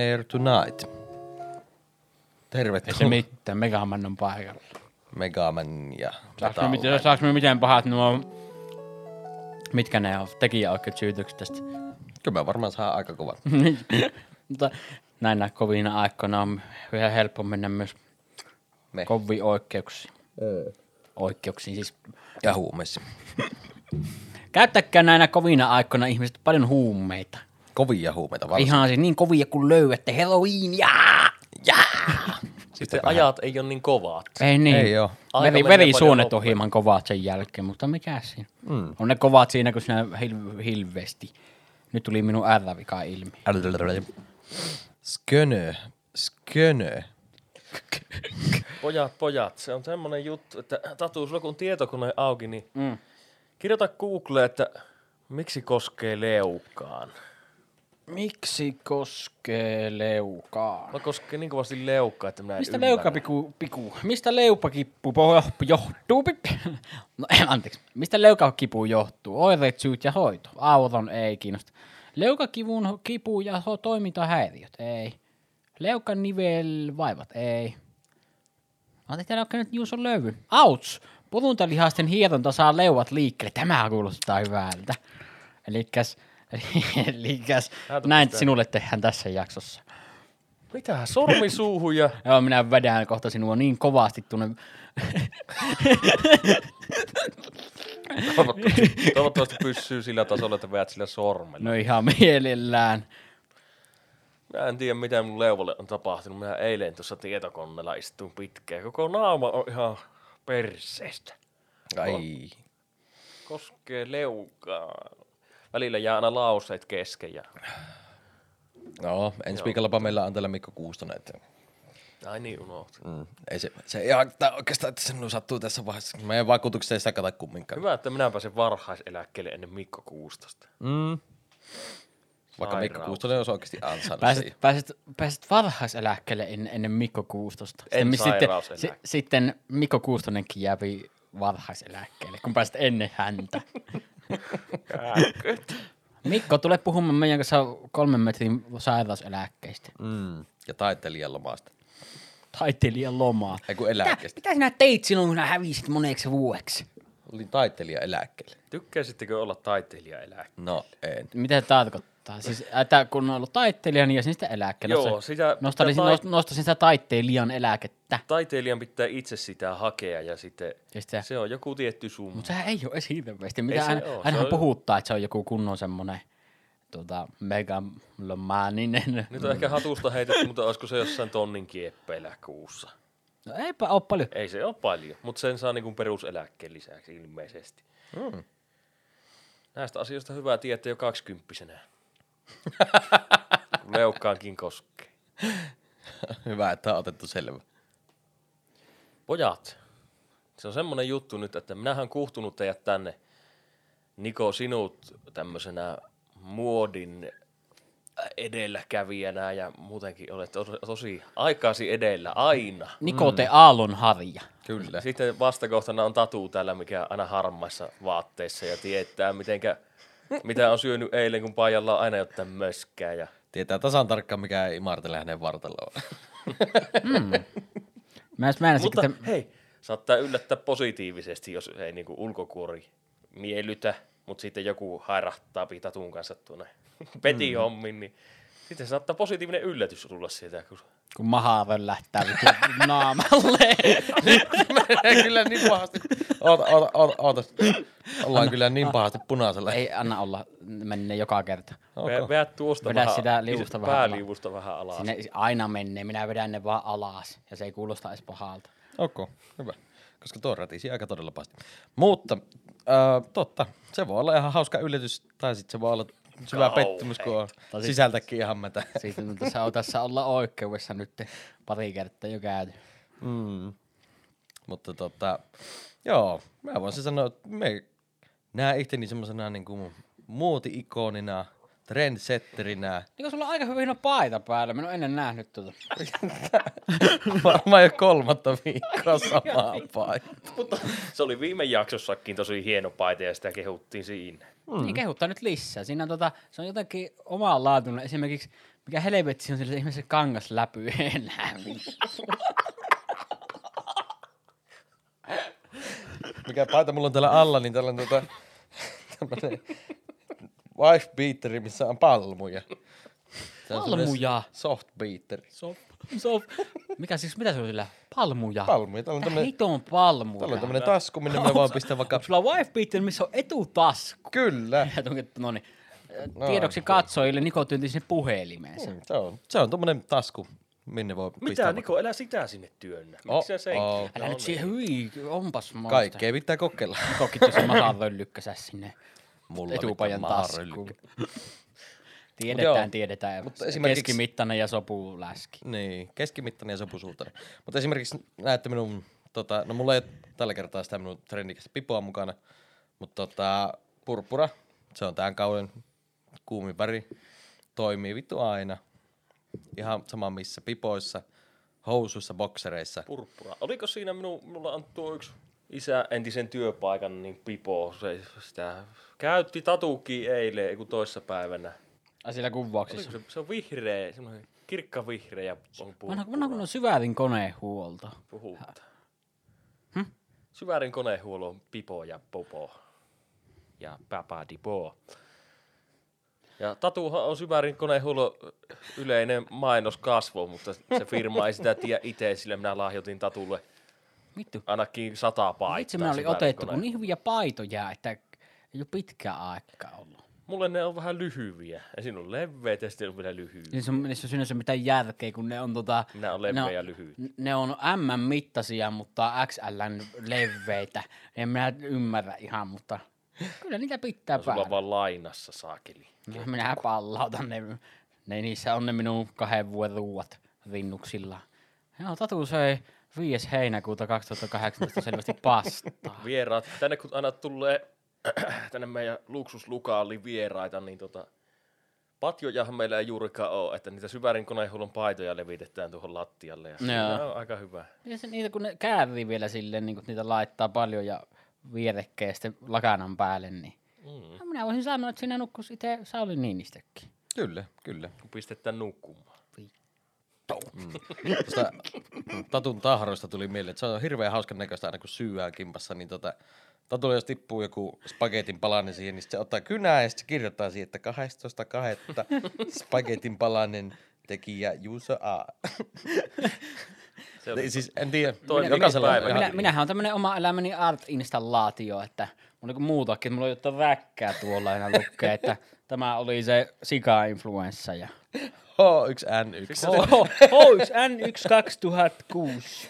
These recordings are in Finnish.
Air Tonight. Ei se Tervetuloa mitään, Megaman on paikalla. Megaman ja Saaks me, miten, saaks me miten pahat nuo, mitkä ne on, tekijäoikeut syytykset tästä? Kyllä me varmaan saa aika kovat. Mutta näinä kovina aikoina on vielä helppo mennä myös Me. koviin oikeuksiin. Oikeuksiin siis. Ja huumeissa. Käyttäkää näinä kovina aikoina ihmiset paljon huumeita. Kovia huumeita varsinkin. Ihan siis niin kovia kuin löydätte. Halloween, jaa! Jaa! Sitten ajat ei ole niin kovat. Ei niin. Ei oo. Aika Veri, verisuonet paljon on hieman kovat sen jälkeen, mutta mikä siinä? Mm. On ne kovat siinä, kun sinä hil- hilvesti. Nyt tuli minun R-vika ilmi. Skönö. Skönö. Pojat, pojat, se on semmoinen juttu, että Tatu, sulla kun on tietokone auki, niin mm. kirjoita Google, että miksi koskee leukaan. Miksi koskee leukaan? Mä koskee niin kovasti leukkaa, että en Mistä ymmärrä. leukapiku, piku, mistä leupakippu johtuu? No anteeksi, mistä leukakipu johtuu? Oireet, syyt ja hoito. Auton ei kiinnosta. Leukakivun kipu ja toimintahäiriöt, ei. Leukan nivelvaivat, ei. Oletko teillä oikein nyt Juuson löyvy? Auts! Puruntalihasten hieronta saa leuat liikkeelle. Tämä kuulostaa hyvältä. Elikkäs, Näytä näin sinulle tehdään tässä jaksossa. Mitä? Sormi suuhun ja... Joo, minä vedän kohta sinua niin kovasti tuonne. Toivottavasti, toivottavasti pysyy sillä tasolla, että veät sillä sormella. No ihan mielellään. Mä en tiedä, mitä mun leuvalle on tapahtunut. Mä eilen tuossa tietokoneella istuin pitkään. Koko naama on ihan perseestä. Ai. Koskee leukaa. Välillä jää aina lauseet kesken ja... No, ensi viikollapa meillä on täällä Mikko Kuustonen. Että, Ai niin, unohtu. mm, ei se, se ei haittaa oikeastaan, että se sattuu tässä vaiheessa. Meidän vaikutukset ei sitä kata kumminkaan. Hyvä, että minä pääsen varhaiseläkkeelle ennen Mikko Kuustosta. Mm. Vaikka Mikko. Kuustonen olisi oikeasti ansainnut Pääset, siihen. pääset, pääset varhaiseläkkeelle ennen, ennen Mikko Kuustosta. En sitten, si, sitten Mikko Kuustonenkin jääpi varhaiseläkkeelle, kun pääset ennen häntä. Mikko, tule puhumaan meidän kanssa kolmen metrin sairauseläkkeistä. Mm. Ja taiteilijan lomasta. Taiteilijan lomaa. Ei kun Mitä, eläkkeestä. mitä sinä teit silloin, kun sinä hävisit moneksi vuodeksi? Olin taiteilija eläkkeelle. Tykkäisittekö olla taiteilijaeläkkeellä? No, en. Mitä se tarkoittaa? Siis, että kun on ollut taitteilija, niin jäsin sitä eläkkeelle. Joo, sitä- nostaisin, nost- nostaisin sitä taiteilijan eläkettä. Taiteilijan pitää itse sitä hakea ja sitten Ja sitä- se on joku tietty summa. Mutta sehän ei ole edes hirveästi. Mitä se ainahan on- puhuttaa, että se on joku kunnon semmonen tota, megalomaaninen. Nyt on ehkä hatusta heitetty, mutta olisiko se jossain tonnin kieppeillä kuussa? No eipä ole paljon. Ei se ole paljon, mutta sen saa niinku peruseläkkeen lisäksi ilmeisesti. Mm. Näistä asioista hyvä tietää jo kaksikymppisenä. Kun Leukkaankin koskee. Hyvä, että on otettu selvä. Pojat, se on semmonen juttu nyt, että minähän kuhtunut teidät tänne, Niko, sinut tämmöisenä muodin edelläkävijänä ja muutenkin olet tosi, tosi aikaasi edellä aina. Nikote mm. Aallon harja. Kyllä. Sitten vastakohtana on Tatu täällä, mikä aina harmaissa vaatteissa ja tietää, mitenkä, mitä on syönyt eilen, kun paijalla on aina jotain möskää. Ja Tietää tasan tarkkaan, mikä ei martele hänen vartaloon. Mä edes määräsin, Mutta että hei, saattaa yllättää positiivisesti, jos ei niinku ulkokuori miellytä, mutta sitten joku hairahtaa Tatun kanssa tuonne petihommin, niin sitten saattaa positiivinen yllätys tulla sieltä. Kun... kun maha lähtää vittu naamalle. kyllä niin pahasti. Oota, oota, oota, oota. Ollaan kyllä niin pahasti punaisella. ei anna olla, menee joka kerta. Okay. Veä tuosta Vedä vähän, sitä liusta iso- vähän alas. pääliusta vähän alas. Sinne aina menee, minä vedän ne vaan alas ja se ei kuulosta edes pahalta. Ok, hyvä. Koska tuo ratisi aika todella pahasti. Mutta, äh, totta, se voi olla ihan hauska yllätys, tai sitten se voi olla syvä pettymys, kun on Tai sit- sisältäkin ihan mätä. Siitä on tässä, on tässä olla oikeudessa nyt pari kertaa jo käyty. Mm. Mutta tota, joo, mä voisin sanoa, että me näen itteni semmoisena niin kuin muoti-ikonina, trendsetterinä. Niin kun sulla on aika hyvin paita päällä, mä en ole ennen nähnyt tuota. Varmaan jo kolmatta viikkoa samaa paita. Mutta se oli viime jaksossakin tosi hieno paita ja sitä kehuttiin siinä. Mm. Niin kehuttaa nyt lisää. Siinä on tota, se on jotenkin omanlaatuinen. Esimerkiksi Mikä helvetti on sillä ihmisen kangasläpy elämillä? Mikä paita mulla on täällä alla, niin täällä on tota, tämmönen wife beateri, missä on palmuja. Se on Palmuja? Soft beateri. Sof, sof. Mikä siis, mitä se on sillä? Palmuja. Palmuja. Täällä on Mitä tämmönen, hiton palmuja? täällä on tämmönen tasku, minne me vaan pistän vaikka... Onko sulla wife beater, missä on etutasku? Kyllä. Ja tunket, no niin. Tiedoksi katsojille Niko tyynti sinne puhelimeensa. Mm, Se on, se on tommonen tasku, minne voi pistää Mitä, vaikka- Niko, elä sitä sinne työnnä. Oh, Miksi sä sen? oh. Älä nyt siihen, hyi, onpas monsta. Kaikkea pitää kokeilla. Kokit tuossa mahan röllykkäsä sinne Mulla etupajan taskuun. maharöllykkä. Tiedetään, Joo. tiedetään. Mutta esimerkiksi- Keskimittainen ja sopuläski. Niin, keskimittainen ja sopusuutainen. Mutta esimerkiksi näette minun, tota, no mulla ei ole tällä kertaa sitä minun trendikästä pipoa mukana, mutta tota, purppura, se on tämän kauden kuumin väri, toimii vittu aina. Ihan sama missä pipoissa, housuissa, boksereissa. Purppura. Oliko siinä minun, minulla on tuo yksi isä entisen työpaikan, niin Pipo, se, sitä käytti tatuki eilen, ei kun toissa päivänä. Ai siellä kuvauksissa. Oliko se, se on vihreä, semmoinen kirkka vihreä on Vanha, purppura. vanha kun on syvärin konehuolto. Puhutaan. Hm? Syvärin konehuollon Pipo ja Popo. Ja Papa Dipo. Ja Tatuhan on Syvärin konehuollon yleinen mainoskasvo, mutta se firma ei sitä tiedä itse, sillä minä lahjoitin Tatulle Vittu. ainakin sata paitaa. Itse me oli otettu, kun niin hyviä paitoja, että ei ole pitkään aikaa ollut. Mulle ne on vähän lyhyviä. Ja siinä on leveät ja sitten on vielä lyhyitä. Se on, niissä on sinänsä mitään järkeä, kun ne on tota... Minä on ne leveä ja lyhyt. Ne on M-mittaisia, mutta XLn leveitä. En minä ymmärrä ihan, mutta kyllä niitä pitää No, sulla päällä. on vaan lainassa saakeli. No, minä pallautan ne. ne. Niissä on ne minun kahden vuoden ruuat rinnuksilla. Joo, Tatu söi 5. heinäkuuta 2018 selvästi pastaa. Vieraat, tänne kun aina tulee tänne meidän luksuslukaaliin vieraita, niin tota, patjojahan meillä ei juurikaan ole, että niitä syvärin konehuollon paitoja levitetään tuohon lattialle. Ja se on aika hyvä. Ja se, niitä kun ne käärii vielä silleen, niin kun niitä laittaa paljon ja vierekkeä sitten lakanan päälle, niin Mm. minä voisin sanoa, että sinä nukkus itse Sauli Niinistökin. Kyllä, kyllä. Kun pistetään nukkumaan. Tuosta Tatun tahroista tuli mieleen, että se on hirveän hauskan näköistä aina kun syyää kimpassa, niin tota, Tatulle jos tippuu joku spagetin palanen siihen, niin se ottaa kynää ja sitten se kirjoittaa siihen, että 12.2. spagetin palanen tekijä Juuso A. Se on Ei, siis en tiedä, Toinen jokaisella on ihan- Minä, minähän on tämmönen oma elämäni art-installaatio, että mulla on muutakin, että mulla on jotain räkkää tuolla aina lukee, että tämä oli se sika-influenssa ja H1N1. Hois N1 2006.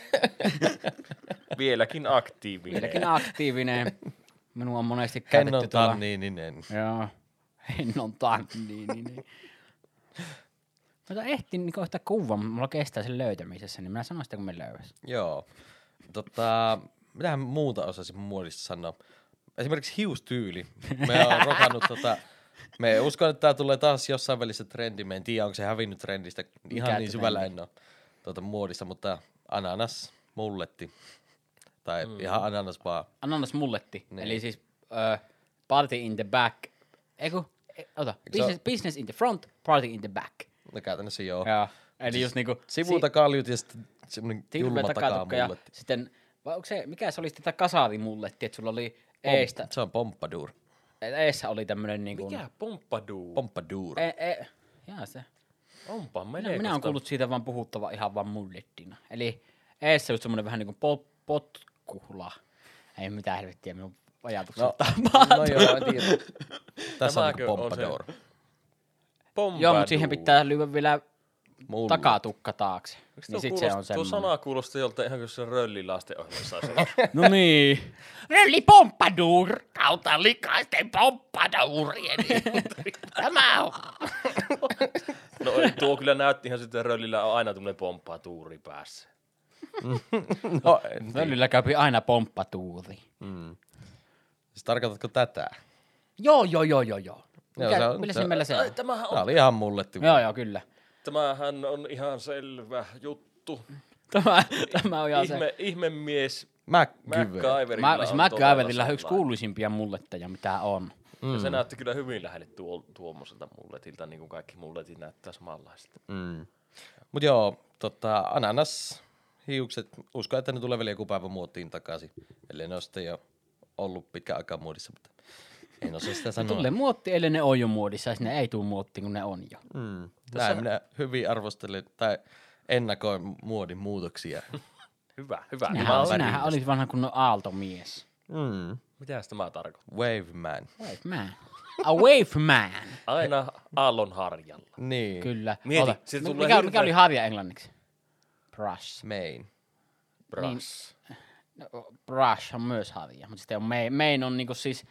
vieläkin aktiivinen. Vieläkin aktiivinen. Minua on monesti Hennon käytetty tuolla. tanniininen. Joo. Hennon tanniininen. Mutta ehtin niin kohta kuvan, mulla kestää sen löytämisessä, niin minä sanon sitä, kun me löytäisi. Joo. Tota, mitähän muuta osaisin muodista sanoa? Esimerkiksi hiustyyli. Me on rokannut tota, me uskon, että tämä tulee taas jossain välissä trendi. Me en tiedä, onko se hävinnyt trendistä. Ihan Mikä niin syvällä trendi? en ole tuota, muodissa, mutta ananas mulletti. Tai mm. ihan ananas vaan. Ananas mulletti, Niin. eli siis uh, party in the back. Eiku, e, ota, Eikö se business, business in the front, party in the back. No käytännössä joo. Joo. Eli just niinku... Sivulta kaljut ja sitten semmoinen si- julma ja takamulletti. sitten, vai onko se, mikä se oli tätä kasarimulletti, että sulla oli eestä, Se on pompadour. Eessä oli tämmönen niinku... Mikä pompadour? Pompadour. E, e, jaa se. Onpa Minä, menee. minä olen kuullut siitä vaan puhuttava ihan vaan mullettina. Eli eessä just semmonen vähän niinku pot, potkuhla. Ei mitään helvettiä minun ajatukset No, no. no joo, en tiedä. Tässä on niinku pompadour. Pompadour. Joo, mutta siihen pitää lyödä vielä Mulle. takatukka taakse. Miksi Niin tuo, sit se on kuulosti, tuo semmoinen. sana kuulostaa jolta ihan kuin se röllilasten ohjelmassa. No niin. Rölli pompadour kautta likaisten pompadourien. Tämä on. No tuo kyllä näytti ihan sitten röllillä on aina tämmöinen pomppatuuri päässä. No. Röllillä käypi aina pomppatuuri. Siis tarkoitatko tätä? Joo, joo, joo, joo, joo. Joo, Mikä, se on- millä se- nimellä se on? Tämähän Tämä on, oli ihan mulletti. Joo, joo, kyllä. Tämähän on ihan selvä juttu. Tämä, tämä on ihan se. Ihme, ihme mies MacGyver. MacGyverilla Mä, on siis MacGyverilla on yksi kuuluisimpia mulletteja, mitä on. Mm. Ja se näytti kyllä hyvin lähelle tuo, tuommoiselta mulletilta, niin kuin kaikki mulletit näyttää samanlaisilta. Mm. Mut joo, tota, ananas, hiukset, uskon, että ne tulee vielä joku päivä muottiin takaisin. Ellei ne ole sitten jo ollut pitkä aikaa muodissa, mutta en osaa sitä sanoa. Tulee muotti, ellei ne on jo muodissa, ja ne ei tule muottiin, kun ne on jo. Mm. Näin minä hyvin arvostelen tai ennakoin muodin muutoksia. Hyvä, hyvä. Sinähän, sinähän olit vanha kunnon aaltomies. Mm. Mitä tämä tarkoittaa? Wave man. Wave man. A wave man. Aina aallon harjalla. Niin. Kyllä. Mieti, Ota, mikä, hirveä- mikä oli harja englanniksi? Brush. Main. Brass. No, brush on myös harja, mutta sitten on main, main on niinku siis...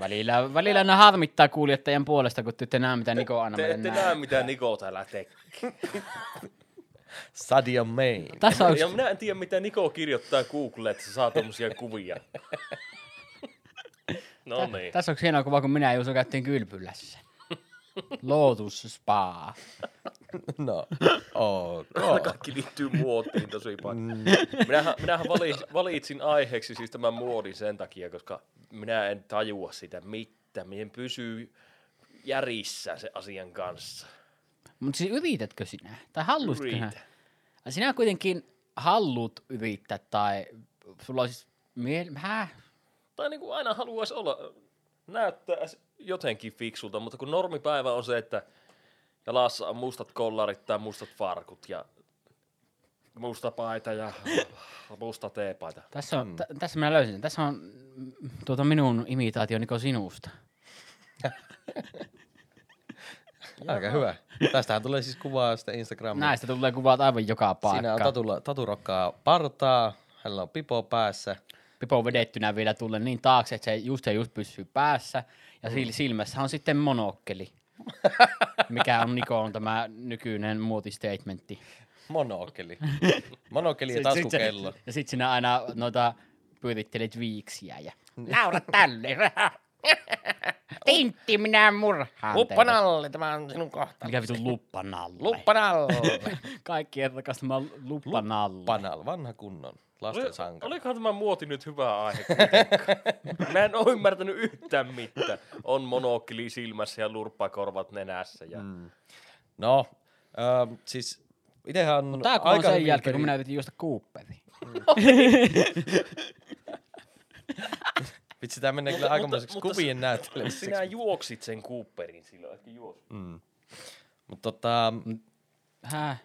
välillä, välillä ne harmittaa kuulijoiden puolesta, kun te ette näe, mitä Niko aina Te ette näyttää. näe, mitä Niko täällä tekee. Sadia Main. Tässä on Ja minä en tiedä, mitä Niko kirjoittaa Google, että se saa tommosia kuvia. No niin. tässä on hieno kuva, kun minä ja Juuso käyttiin kylpylässä. Lotus Spa. No, ok. Kaikki liittyy muotiin tosi paljon. Minähän, minähän valitsin, valitsin aiheeksi siis tämän muodin sen takia, koska minä en tajua sitä mitään. Mien pysyy järissä se asian kanssa. Mutta siis yritätkö sinä? Tai haluaisitko sinä? Sinä kuitenkin haluut yrittää, tai sulla olisi miel... Häh? Tai niin kuin aina haluaisi olla, näyttää jotenkin fiksulta, mutta kun normipäivä on se, että jalassa on mustat kollarit tai mustat farkut ja musta paita ja musta teepaita. Tässä, on, t- tässä minä löysin sen. Tässä on mm, tuota minun imitaatio Niko sinusta. Aika hyvä. Tästähän tulee siis kuvaa sitten Instagramiin. Näistä tulee kuvat aivan joka Siinä on paikka. tatulla, taturokkaa partaa, hänellä on pipo päässä. Pipo on vedettynä vielä tulle niin taakse, että se just se just pysyy päässä. Ja mm. silmässä on sitten monokkeli. Mikä on Nikon tämä nykyinen muotistatementti. Monokeli. Monokeli ja Sit- sit se- taskukello. Ja sit sinä aina noita pyörittelet viiksiä ja naura tälle. Tintti, minä murhaan Luppanalle, tämä on sinun kohta. Mikä vitu luppanalle? Luppanalle. Kaikkien rakastama luppanalle. Panal, vanha kunnon lasten Oli, sankari. olikohan tämä muoti nyt hyvä aihe? Mä en ole ymmärtänyt yhtään mitään. On monokkeli silmässä ja lurppakorvat nenässä. Ja... Mm. No, äh, siis itehän on Tää kun on aika sen jälkeen, kun peri- minä yritin juosta Cooperiin. Vitsi, tää menee kyllä aikamoiseksi kuvien näyttelemiseksi. Sinä juoksit sen Cooperin silloin, etkä juossut. Mutta tota, Häh?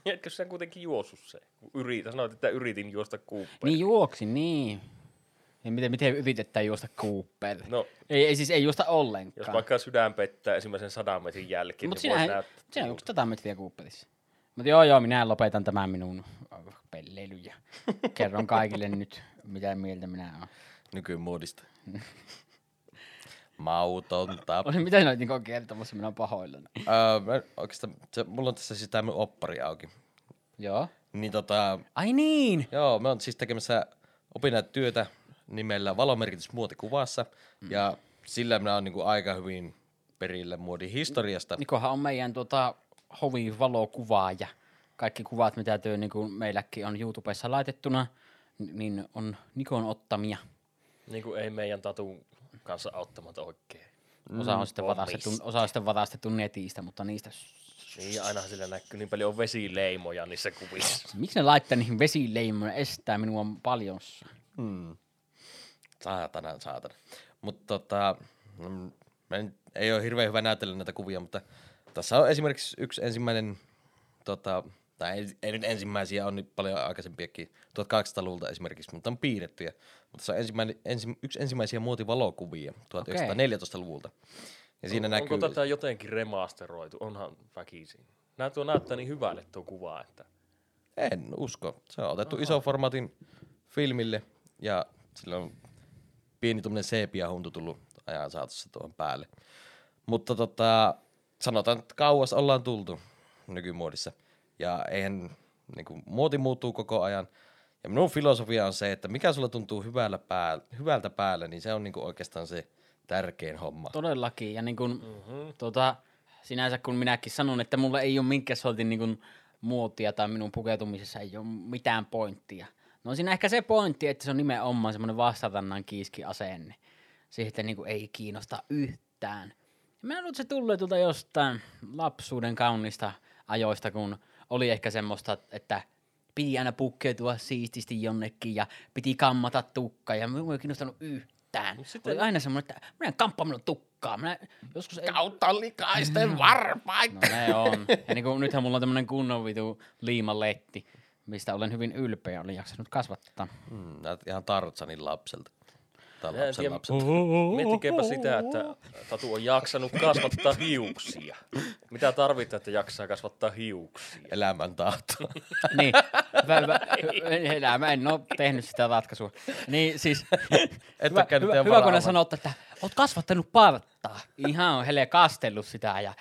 Etkö sä kuitenkin juossut se? Yritä, sanoit, että yritin juosta Cooperin. Niin juoksi, niin. Ja miten, miten yritetään juosta Cooper? No, Ei, ei siis ei juosta jos ollenkaan. vaikka sydän pettää ensimmäisen sadan metrin jälkeen, Mutta niin sinä, näyttää. sinä onko tätä metriä Cooperissa? Mutta joo, joo, minä lopetan tämän minun pelleilyn ja kerron kaikille nyt, mitä mieltä minä olen. nykymuodista. Mautonta. Oli, mitä sinä olit niinku kertomassa, minä olen pahoillani. Öö, oikeastaan, se, mulla on tässä siis tää mun oppari auki. Joo. Niin tota, Ai niin! joo, me on siis tekemässä opinnäytetyötä nimellä valomerkitys muotikuvassa. Mm. Ja sillä minä on niinku aika hyvin perillä muodin historiasta. Nikohan on meidän tuota, hovin valokuvaaja. Kaikki kuvat, mitä työ niin kuin meilläkin on YouTubessa laitettuna, niin on Nikon ottamia. Niin kuin ei meidän tatun kanssa auttamat oikein. Osa on, sitten varastettu, mistä. osa on sitten varastettu netistä, mutta niistä... Niin, ainahan sillä näkyy niin paljon vesileimoja niissä kuvissa. Miksi ne laittaa niihin vesileimoja estää minua paljon? Hmm. Saatana, saatana. Mutta tota, mm, mä en, ei ole hirveän hyvä näytellä näitä kuvia, mutta tässä on esimerkiksi yksi ensimmäinen, tota, tai ei, ei nyt ensimmäisiä, on nyt paljon aikaisempiakin, 1800-luvulta esimerkiksi, mutta on piirrettyjä. Mutta tässä on ensimmäinen, ensi, yksi ensimmäisiä muotivalokuvia 1914-luvulta. Ja siinä on, näkyy... Onko tätä jotenkin remasteroitu? Onhan väkisin. Nää tuo näyttää niin hyvälle tuo kuva, että En usko. Se on otettu iso formaatin filmille ja sillä on pieni tuommoinen sepia-huntu tullut ajan saatossa tuohon päälle. Mutta tota, sanotaan, että kauas ollaan tultu nykymuodissa. Ja eihän niin kuin, muoti muuttuu koko ajan. Ja minun filosofia on se, että mikä sulla tuntuu hyvällä päällä, hyvältä päällä, niin se on niin kuin oikeastaan se tärkein homma. Todellakin. Ja niin kun, mm-hmm. tuota, sinänsä kun minäkin sanon, että mulla ei ole minkään sortin niin muotia tai minun pukeutumisessa ei ole mitään pointtia. No siinä ehkä se pointti, että se on nimenomaan semmoinen vastatannan kiiski asenne. Siihen, että niin kuin ei kiinnosta yhtään. Ja mä luulen, että se tulee tuolta jostain lapsuuden kaunista ajoista, kun oli ehkä semmoista, että piti aina pukkeutua siististi jonnekin ja piti kammata tukkaa ja minua ei kiinnostanut yhtään. Sitten... Oli aina semmoinen, että minä en kamppaa minun tukkaa. Minä joskus ei... Kautta likaisten varpaita. No ne on. Ja niin kuin, nythän mulla on tämmöinen kunnon vitu liimaletti, mistä olen hyvin ylpeä. Olen jaksanut kasvattaa. Mm, ihan Tartsanin lapselta. En lapsen lapselta. Miettikääpä sitä, että Tatu on jaksanut kasvattaa hiuksia. Mitä tarvitaan, että jaksaa kasvattaa hiuksia? Elämäntahto. niin, hyvä, hyvä. Enää mä en ole tehnyt sitä ratkaisua. Niin siis, Et hyvä, hyvä, hyvä kun ne että oot kasvattanut partaa. Ihan on hele kastellut sitä ja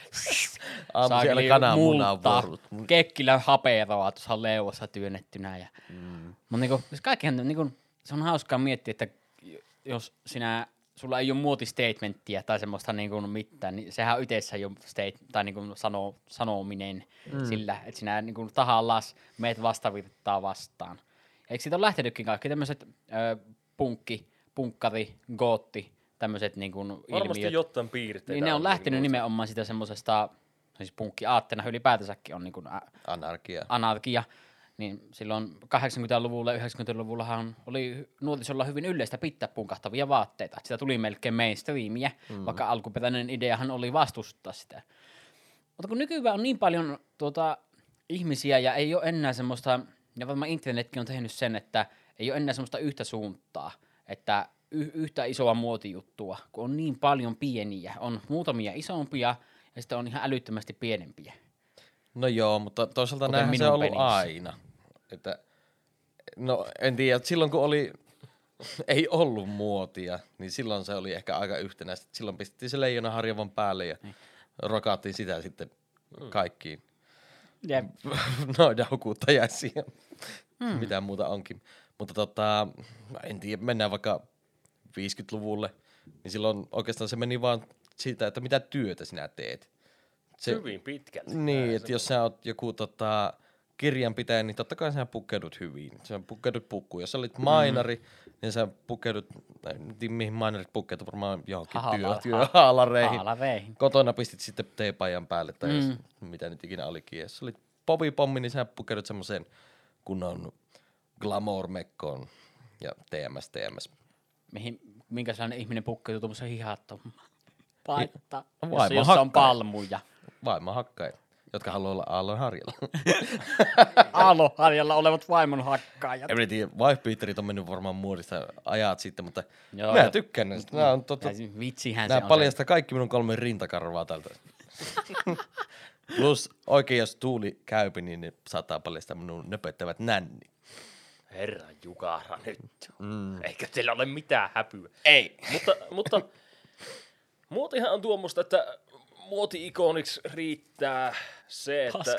Aamu siellä saakeli kananmunaa vorut. Kekkilä haperoa tuossa leuassa työnnettynä. Ja, mm. Mutta niinku, siis kaikkihan, niinku, se on hauskaa miettiä, että jos sinä, sulla ei ole muotistatementtiä tai semmoista niinku mitään, niin sehän on itsessä jo state, tai niinku sano, sanominen mm. sillä, että sinä niinku tahallas meet vastavirtaa vastaan. Eikö siitä ole lähtenytkin kaikki tämmöiset punkki, punkkari, gootti, tämmöiset niinku Varmasti ilmiöt. jotain piirteitä. Niin ne on on lähtenyt niinku- nimenomaan sitä semmoisesta, siis punkki aatteena ylipäätänsäkin on niin ä, Anarkia. anarkia. Niin silloin 80-luvulla ja 90-luvullahan oli nuorisolla hyvin yleistä pitää punkahtavia vaatteita. Sitä tuli melkein mainstreamia, mm. vaikka alkuperäinen ideahan oli vastustaa sitä. Mutta kun nykyään on niin paljon tuota, ihmisiä ja ei ole enää semmoista, ja varmaan internetkin on tehnyt sen, että ei ole enää semmoista yhtä suuntaa, että y- yhtä isoa muotijuttua, kun on niin paljon pieniä. On muutamia isompia ja sitten on ihan älyttömästi pienempiä. No joo, mutta toisaalta näinhän se on ollut aina. Että, no en tiedä, että silloin kun oli, ei ollut muotia, niin silloin se oli ehkä aika yhtenäistä. Silloin pistettiin se leijona harjavan päälle ja Niin. rokaattiin sitä sitten Mm. kaikkiin. Jep. Noida hukuttajaisia, mm. mitä muuta onkin. Mutta tota, no en tiedä, mennään vaikka 50-luvulle, niin silloin oikeastaan se meni vaan siitä, että mitä työtä sinä teet. Se, Hyvin pitkälti. niin, että jos sä oot joku tota, kirjanpitäjä, niin totta kai sä pukkeudut hyvin. Sä pukkeudut pukkuun. Jos sä olit mainari, niin sä pukkeudut, en tiedä mihin mainarit pukkeudut, varmaan johonkin työ, Haala- työhaalareihin. Haalareihin. Kotona pistit sitten teepajan päälle tai jos, Mm. mitä nyt ikinä olikin. Jos olit povipommi, niin sä pukkeudut semmoiseen kunnon glamour-mekkoon ja TMS, TMS. Mihin, minkä sellainen ihminen pukkeutuu tuommoisen hihattomaan paita, Vaimo jossa, jossa on palmuja. Vaimo hakkaajat, jotka haluaa olla aallon harjalla. Aaloharjalla olevat vaimon hakkaajat. En tiedä, wife on mennyt varmaan muodista ajat sitten, mutta Joo, mä tykkään näistä. Nämä, on, siis Vitsihän nämä se on paljastaa kaikki minun kolme rintakarvaa tältä. Plus oikein jos tuuli käypi, niin ne saattaa paljastaa minun nöpöttävät nänni. Herra Jukara nyt. Mm. Eikä teillä ole mitään häpyä. Ei. mutta, mutta muotihan on tuommoista, että muoti-ikoniksi riittää se, että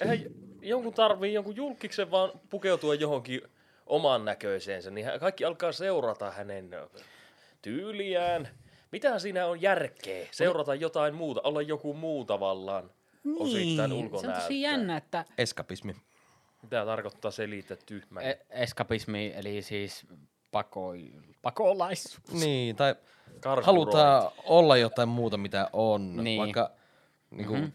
eihän jonkun tarvii jonkun julkiksen vaan pukeutua johonkin oman näköiseensä, niin hän- kaikki alkaa seurata hänen tyyliään. Mitä siinä on järkeä? Seurata jotain muuta, olla joku muu tavallaan osittain Niin, se on tosi jännä, että Eskapismi. Mitä tarkoittaa selittää tyhmän? e- eskapismi, eli siis pakoi, pakolaisuus. Niin, tai. Halutaan olla jotain muuta, mitä on. Niin. Vaikka niin kuin,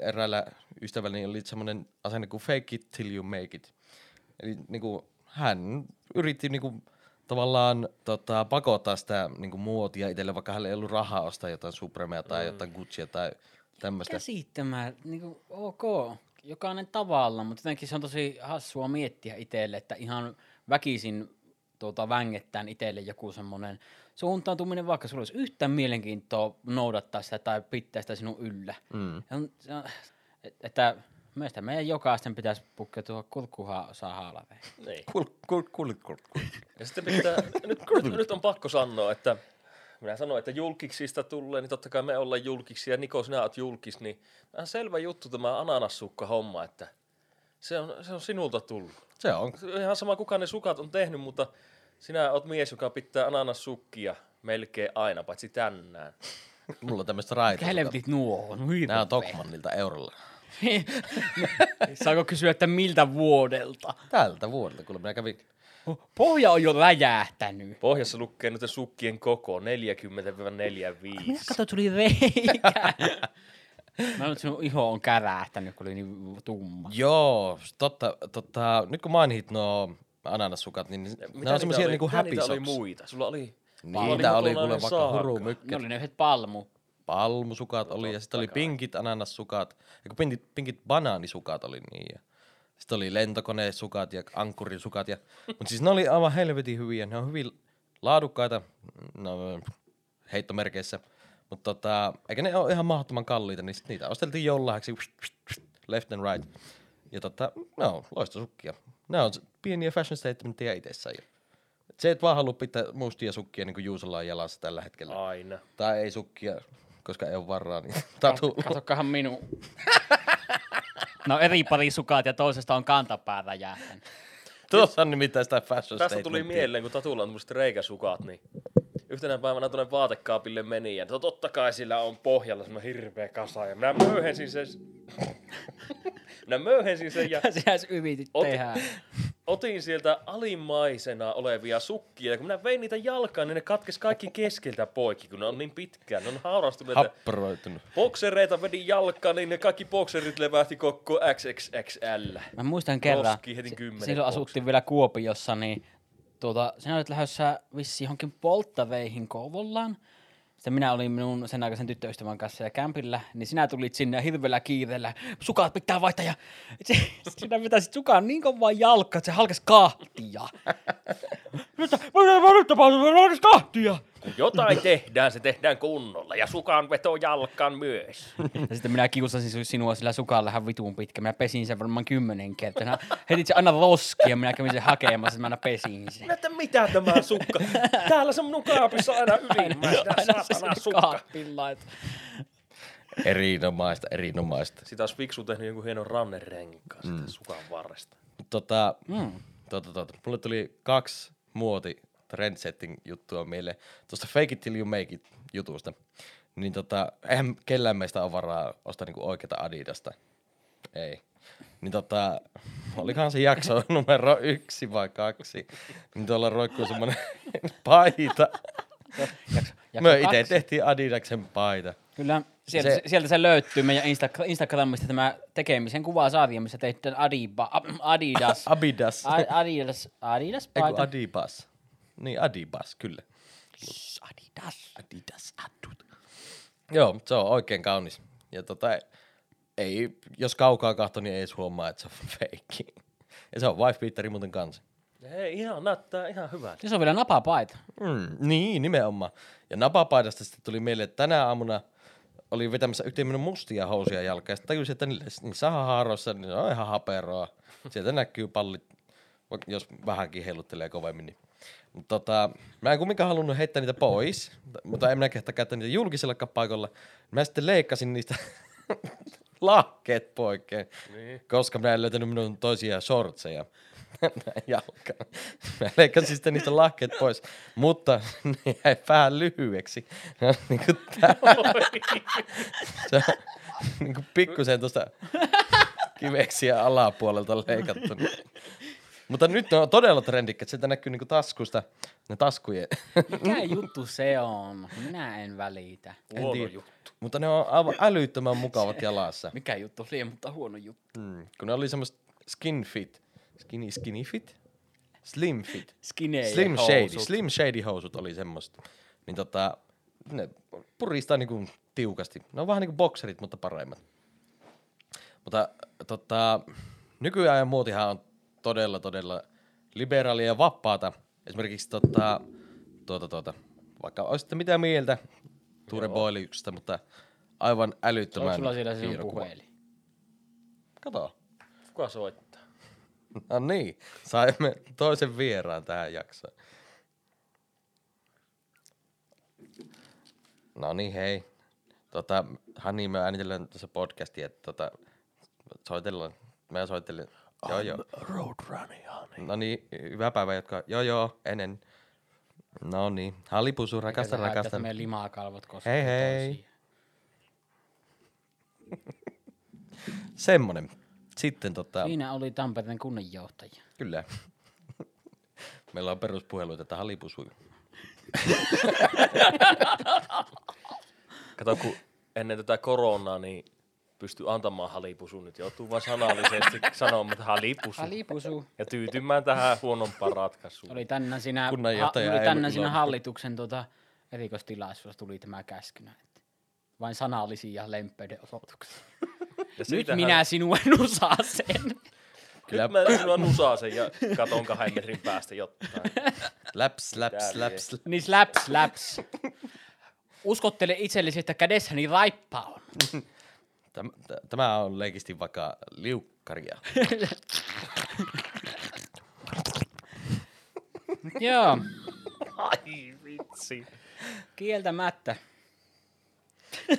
eräällä ystävälläni oli semmoinen asenne kuin fake it till you make it. Eli niin kuin, hän yritti niin kuin, tavallaan tota, pakottaa sitä niin kuin, muotia itselle, vaikka hänellä ei ollut rahaa ostaa jotain Supremea tai jotain Guccia tai tämmöistä. Käsittämään, niin kuin, ok, jokainen tavalla, mutta jotenkin se on tosi hassua miettiä itselle, että ihan väkisin tuota, vängettään itselle joku semmoinen suuntautuminen, vaikka sulla olisi yhtään mielenkiintoa noudattaa sitä tai pitää sitä sinun yllä. Mm. Ja on- se on- et- Että meistä meidän jokaisten pitäisi pukeutua kurkkuhaa saa haalaveen. Niin. Kul, kul, kul, kul, kul. Ja sitten pitää, nyt, nyt, nyt on pakko sanoa, että minä sanoin, että julkiksista tulee, niin totta kai me ollaan julkiksi, ja Niko, sinä oot julkis, niin tämä on selvä juttu tämä ananassukka homma, että se on, se on sinulta tullut. Se on. Se on ihan sama, kuka ne sukat on tehnyt, mutta sinä oot mies, joka pitää ananassukkia melkein aina, paitsi tänään. Mulla on tämmöistä raita. Helvetit nuo on. Nää on Tokmannilta eurolla. Saako kysyä, että miltä vuodelta? Tältä vuodelta, kun minä kävin Pohja on jo räjähtänyt. Pohjassa lukee nyt sukkien koko 40-45. Minä katsoin, tuli reikä. Mä nyt sinun iho on kärähtänyt, kun oli niin tumma. Joo, totta, totta, nyt kun mainit nuo ananassukat, niin ne on semmosia niinku mitä happy niitä oli socks. muita? Sulla oli... Niitä oli kuule kokonainen vaikka saakka. Ne hurumykkä. oli ne yhdet palmu. Palmusukat oli ja sitten oli pinkit ananassukat. Ja pinkit, pinkit banaanisukat oli niin. Ja sitten oli lentokonesukat ja ankkurisukat. Ja, mutta siis ne oli aivan helvetin hyviä. Ne on hyvin laadukkaita no, heittomerkeissä. Mutta tota, eikä ne ole ihan mahdottoman kalliita, niin sit niitä osteltiin jollain left and right. Ja tota, ne on loistosukkia. Ne on pieniä fashion statementteja itsessään. Se, et vaan halua pitää mustia sukkia niin kuin Juusolla on jalassa tällä hetkellä. Aina. Tai ei sukkia, koska ei ole varaa, niin tatulla. Katsokahan minun. No eri pari sukat ja toisesta on kantapää räjähtänyt. Tuossa on nimittäin sitä fashion Tästä tuli mieleen, kun Tatulla on tämmöiset reikäsukat, niin yhtenä päivänä tuonne vaatekaapille meni ja to- totta kai sillä on pohjalla semmoinen hirveä kasa ja minä möyhensin sen, minä möyhensin sen ja Sehän yritit Ot- tehdä. otin sieltä alimmaisena olevia sukkia ja kun minä vein niitä jalkaan, niin ne katkes kaikki keskeltä poikki, kun ne on niin pitkään, ne on haurastuneita. Happaroitunut. Boksereita vedin jalkaan, niin ne kaikki bokserit levähti koko XXXL. Mä muistan kerran, heti silloin asuttiin vielä Kuopiossa, niin tuota, sinä olit lähdössä vissi johonkin polttaveihin Kouvolaan. Sitten minä olin minun sen aikaisen tyttöystävän kanssa ja kämpillä, niin sinä tulit sinne ja hirveällä kiireellä, sukat pitää vaihtaa ja sinä vetäisit sukaan niin kovaa jalkaa, että se halkes kahtia. Nyt, mä nyt tapahtuu, se halkes kahtia. Kun jotain tehdään, se tehdään kunnolla ja sukan veto jalkaan myös. Ja sitten minä kiusasin sinua sillä sukalla ihan vitun pitkä. Minä pesin sen varmaan kymmenen kertaa. Heitit se aina roskiin ja minä kävin sen hakemassa, että mä aina pesin sen. Että mitä tämä sukka? Täällä se minun kaapissa aina ylimmäisenä aina se sukka. kaappiin lait. Erinomaista, erinomaista. Sitä olisi fiksu tehnyt jonkun hienon rannerenkaan mm. sukan varresta. Tota, Mm. tota, tota. Mulle tuli kaksi muoti trendsetting juttua meille tuosta Fake it till you make it jutusta. Niin tota, eihän kellään meistä ole varaa ostaa niinku oikeata Adidasta. Ei. Niin tota, olikohan se jakso numero yksi vai kaksi, niin tuolla roikkuu semmonen paita. Jakso, Me itse tehtiin Adidaksen paita. Kyllä, sieltä Se- sieltä se löytyy meidän Insta- Instagramista tämä tekemisen kuvasarja, missä teitte Adiba, Adidas, Abidas. A- Adidas, Adidas Eiku paita. Adibas. Niin, Adibas, kyllä. Adidas. Adidas Adut. Joo, se on oikein kaunis. Ja tota, ei, jos kaukaa kahto, niin ei edes huomaa, että se on feikki. Ja se on wife beateri muuten kanssa. Hei, ihan näyttää ihan hyvältä. Se on vielä napapaita. Mm, niin, nimenomaan. Ja napapaidasta sitten tuli mieleen, että tänä aamuna oli vetämässä yhteen minun mustia housuja jalkaan. Ja sitten tajusin, että niille, niissä haaroissa niin on ihan haperoa. Sieltä näkyy pallit, jos vähänkin heiluttelee kovemmin. Niin. Mutta tota, mä en kumminkaan halunnut heittää niitä pois, mutta en minä kehtaa käyttää niitä julkisella paikalla. Mä sitten leikkasin niistä lahkeet poikkeen, Niin. koska mä en löytänyt minun toisia shortseja jalkaan. Mä leikkasin sitten niistä lahkeet pois, mutta ne jäi vähän lyhyeksi. On niinku tää. Se on niinku pikkusen tuosta kiveksiä alapuolelta leikattu. Mutta nyt ne on todella trendikkäät. Sieltä näkyy niinku taskusta ne taskujen. Mikä juttu se on? Minä en välitä. En Huono tiedä. juttu. Mutta ne on aivan älyttömän mukavat jalassa. Mikä juttu oli, mutta huono juttu. Mm. Kun ne oli semmoista skin fit. Skinny, skinny fit? Slim fit. Skinny Slim shady. Slim shady housut oli semmoista. Niin tota, ne puristaa niinku tiukasti. Ne on vähän niinku bokserit, mutta paremmat. Mutta tota, nykyajan muotihan on todella, todella liberaalia ja vapaata. Esimerkiksi tota, tuota, tuota, vaikka olisitte mitä mieltä Ture Boiliuksesta, mutta aivan älyttömän Onko sulla siellä sinun hieno kuva. puhelin? Kato. Kuka soittaa? No niin, saimme toisen vieraan tähän jaksoon. No niin, hei. Tota, Hani, me äänitellään tässä podcastia, että tota, soitellaan. Mä soittelin. Joo, joo. Roadrunner, Jani. No niin, hyvää päivää, jotka... Joo, joo, ennen. No niin, halipusu, Eikä rakasta, haittaa, rakasta. meidän limakalvot koskee Hei, hei. Semmonen. Sitten tota, Siinä oli Tampereen kunnanjohtaja. kyllä. Meillä on peruspuheluita, että halipusu. Kato, kun ennen tätä koronaa, niin pystyi antamaan halipusun. Nyt joutuu vaan sanallisesti sanomaan, että halipusu. Alipusu. Ja tyytymään tähän huonompaan ratkaisuun. Oli tänään siinä, Kunnanjohtaja ha, oli tänään siinä iloinen. hallituksen tota, erikoistilaisuudessa tuli tämä käskynä. Että vain sanallisia lempeyden osoituksia. Ja Nyt siitähän- minä sinua nusaa sen. Kyllä. Nyt mä sinua nusaasen ja katon kahden metrin päästä jotain. Läps, läps, läps. niin slaps, slaps. Uskottele itsellesi, että kädessäni raippa on. Tämä, tämä on leikisti vaikka liukkaria. Joo, Ai vitsi. kieltämättä.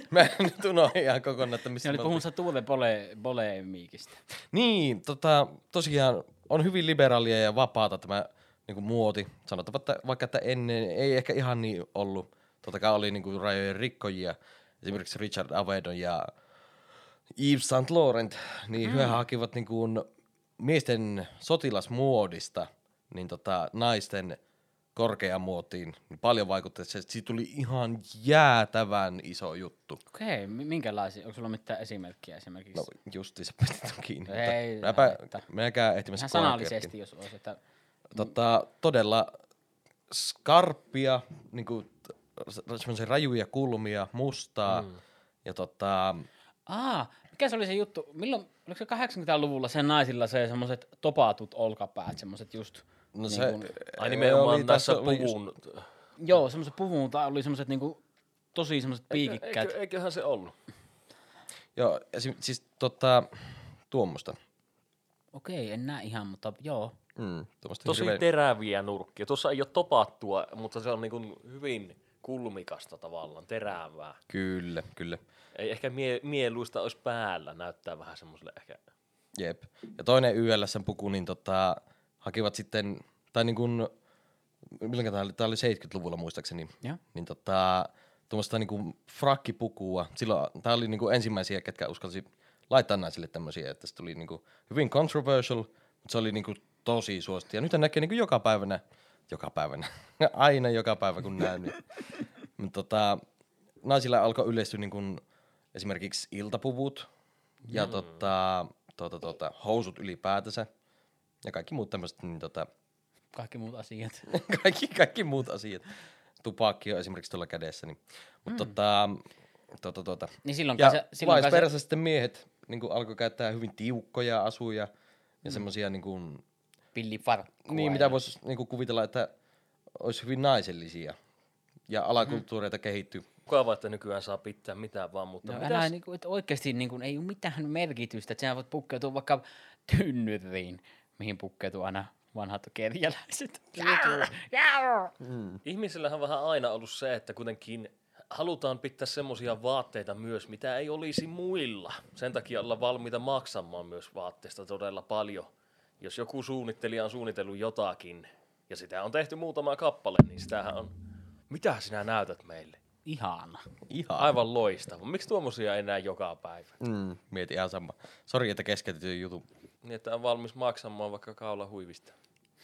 Mä nyt unohdin ihan kokonaan, että missä Siinä oli puhumassa Tuve pole, polemiikista. Niin, tota, tosiaan on hyvin liberaalia ja vapaata tämä niin kuin muoti. Sanotaan, että vaikka että ennen ei ehkä ihan niin ollut. Totta kai oli niin kuin rajojen rikkojia. Esimerkiksi Richard Avedon ja Yves Saint Laurent, niin mm. he hakivat niin kuin miesten sotilasmuodista niin tota, naisten korkeaan muotiin. Niin paljon vaikutti, että se- siitä tuli ihan jäätävän iso juttu. Okei, mi- minkälaisia? Onko sulla mitään esimerkkiä esimerkiksi? No justiinsa pistit on kiinni. Ei, mutta mäpä, minäkään ehtimässä Ihan sanallisesti, jos olisi. Että... tota, todella skarppia, niin kuin, semmoisia rajuja kulmia, mustaa. Mm. Ja tota, Aa, mikä se oli se juttu? Milloin, oliko se 80-luvulla se naisilla se semmoiset topatut olkapäät, semmoiset just... no niin se, kun- Ai nimenomaan oli- tässä oli just- puvun. Joo, semmoiset puvun, tai oli semmoiset niinku tosi semmoiset piikikkäät. Eikö, eiköhän se ollut? Joo, esim, siis tota, tuommoista. Okei, en näe ihan, mutta joo. Mm, Tosi hirveän- teräviä nurkkia. Tuossa ei ole topattua, mutta se on niin kuin hyvin kulmikasta tavallaan, terävää. Kyllä, kyllä. Ei ehkä mie- mieluista olisi päällä, näyttää vähän semmoiselle ehkä. Jep. Ja toinen YLSn puku, niin tota, hakivat sitten, tai niin kuin, milloin tämä oli, tämä oli 70-luvulla muistaakseni, Joo. niin tota, tuommoista niin kuin frakkipukua. Silloin tämä oli niin kuin ensimmäisiä, ketkä uskalsi laittaa naisille tämmöisiä, että se tuli niin kuin hyvin controversial, mutta se oli niin kuin tosi suosittu. Ja nyt näkee niin kuin joka päivänä, joka päivänä, aina joka päivä kun näen. Niin. Mutta tota, naisilla alkoi yleistyä niin kuin esimerkiksi iltapuvut ja tota, tota, tota, housut ylipäätänsä ja kaikki muut tämmöiset, niin tota, Kaikki muut asiat. kaikki, kaikki muut asiat. Tupakki on esimerkiksi tuolla kädessä. Niin. Mutta mm. tota, tota, tota. Niin silloin Ja se, silloin se, sitten miehet niin alkoi käyttää hyvin tiukkoja asuja ja mm. semmoisia, niin, kuin, pillifarkkua. niin mitä voisi niin kuin kuvitella, että olisi hyvin naisellisia. Ja alakulttuureita mm. kehittyy. Mukavaa, että nykyään saa pitää mitään vaan, mutta No, mitäs- älä, niinku, että oikeasti niinku, ei ole mitään merkitystä, että sinä voit pukkeutua vaikka tynnyriin, mihin pukkeutuu aina vanhat kerjäläiset. Ihmisillähän on vähän aina ollut se, että kuitenkin halutaan pitää semmoisia vaatteita myös, mitä ei olisi muilla. Sen takia olla valmiita maksamaan myös vaatteista todella paljon. Jos joku suunnittelija on suunnitellut jotakin, ja sitä on tehty muutama kappale, niin sitähän on... Mitä sinä näytät meille? Ihana. Ihan. Aivan loistava. Miksi tuommoisia ei näe joka päivä? Mm, mietin ihan sama. Sori, että keskeytetyin jutun. Niin, että on valmis maksamaan vaikka kaula huivista.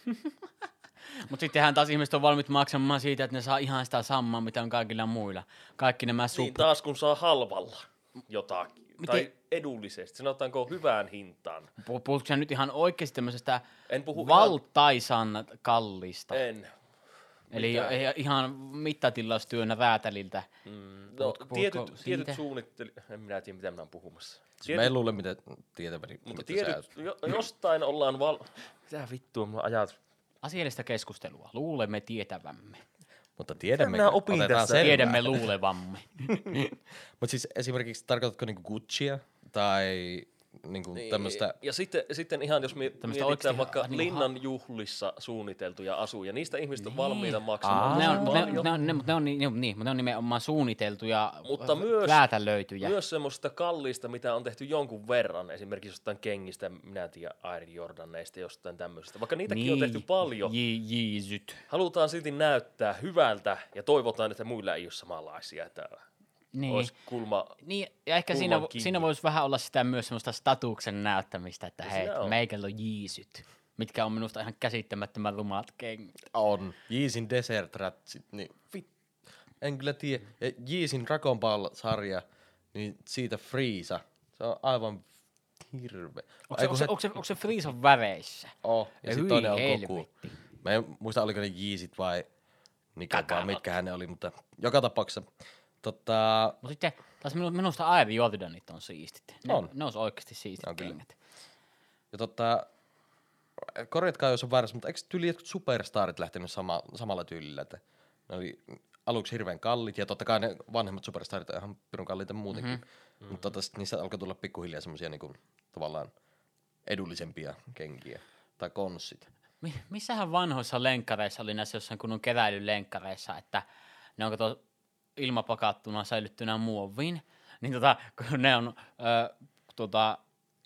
Mutta sittenhän taas ihmiset on valmiit maksamaan siitä, että ne saa ihan sitä samaa, mitä on kaikilla muilla. Kaikki nämä sub... Niin taas kun saa halvalla jotakin, Miten- tai edullisesti, sanotaanko hyvään hintaan. Puh- Puhutko sä nyt ihan oikeasti tämmöisestä En puhu valtaisan kallista? En. Eli mitään. ei- ihan mittatilaustyönä räätäliltä. Mm, no, Puhutko- puhutko tietyt, siitä? tietyt suunnitteli... En minä tiedä, mitä minä olen puhumassa. Siis mä en luule, mitä tietäväni. mutta mitä tietyt, jo, jostain ollaan val... Mitä vittua mulla ajat? Asiallista keskustelua. Luulemme tietävämme. Mutta tiedämme, Minä opin tässä. Tiedämme luulevamme. Mutta siis esimerkiksi tarkoitatko niinku Guccia tai niinku tämmöstä, Ja sitten, sitten ihan jos mi- Tämmöistä mietitään vaikka niinku linnan juhlissa suunniteltuja asuja, niistä ihmiset on valmiita Aa, maksamaan ne on, ne, paljon. ne, on, ne, ne, on, niin, niin, ne on nimenomaan suunniteltuja, Mutta myös- räätälöityjä. Myös semmoista kallista, mitä on tehty jonkun verran, esimerkiksi jostain kengistä, minä en tiedä, Air Jordaneista, jostain tämmöisestä. Vaikka niitäkin niin. on tehty paljon, Jeesyt. halutaan silti näyttää hyvältä ja toivotaan, että muilla ei ole samanlaisia, että Niin. olisi kulma Niin, ja ehkä siinä, kiinni. siinä voisi vähän olla sitä myös semmoista statuksen näyttämistä, että Ja hei, siinä on. meikällä on jiisyt, mitkä on minusta ihan käsittämättömän rumat kengät. on Yeezin Desert Ratsit, niin vit, en kyllä tiedä. Ja Yeezin Dragon Ball-sarja, niin siitä Freeza, se on aivan hirveä. Onko se, onko se, onko se, onko se väreissä? Oh, ja Ja sitten toinen on. Goku. Mä en muista, oliko ne Yeezit vai mikä vaan, mitkä ne oli, mutta joka tapauksessa. Tota, Mutta sitten taas minu, minusta Air Jordanit on siistit. Ne, On. ne olisi oikeasti siistit On kyllä. kengät. ja tota, korjatkaa jos on väärässä, mutta eikö tyyli jotkut superstarit lähtenyt sama, samalla tyylillä, että ne oli aluksi hirveän kallit, ja totta kai ne vanhemmat superstarit on ihan pirun kalliita muutenkin, mm-hmm. mutta tota, sit niissä alkoi tulla pikkuhiljaa semmosia niinku, tavallaan edullisempia kenkiä, tai konssit. Mi- missähän vanhoissa lenkkareissa oli näissä jossain kunnon keräilylenkkareissa, että ne on kato ilmapakattuna säilyttynä muoviin, niin tota, kun ne on ö, tota,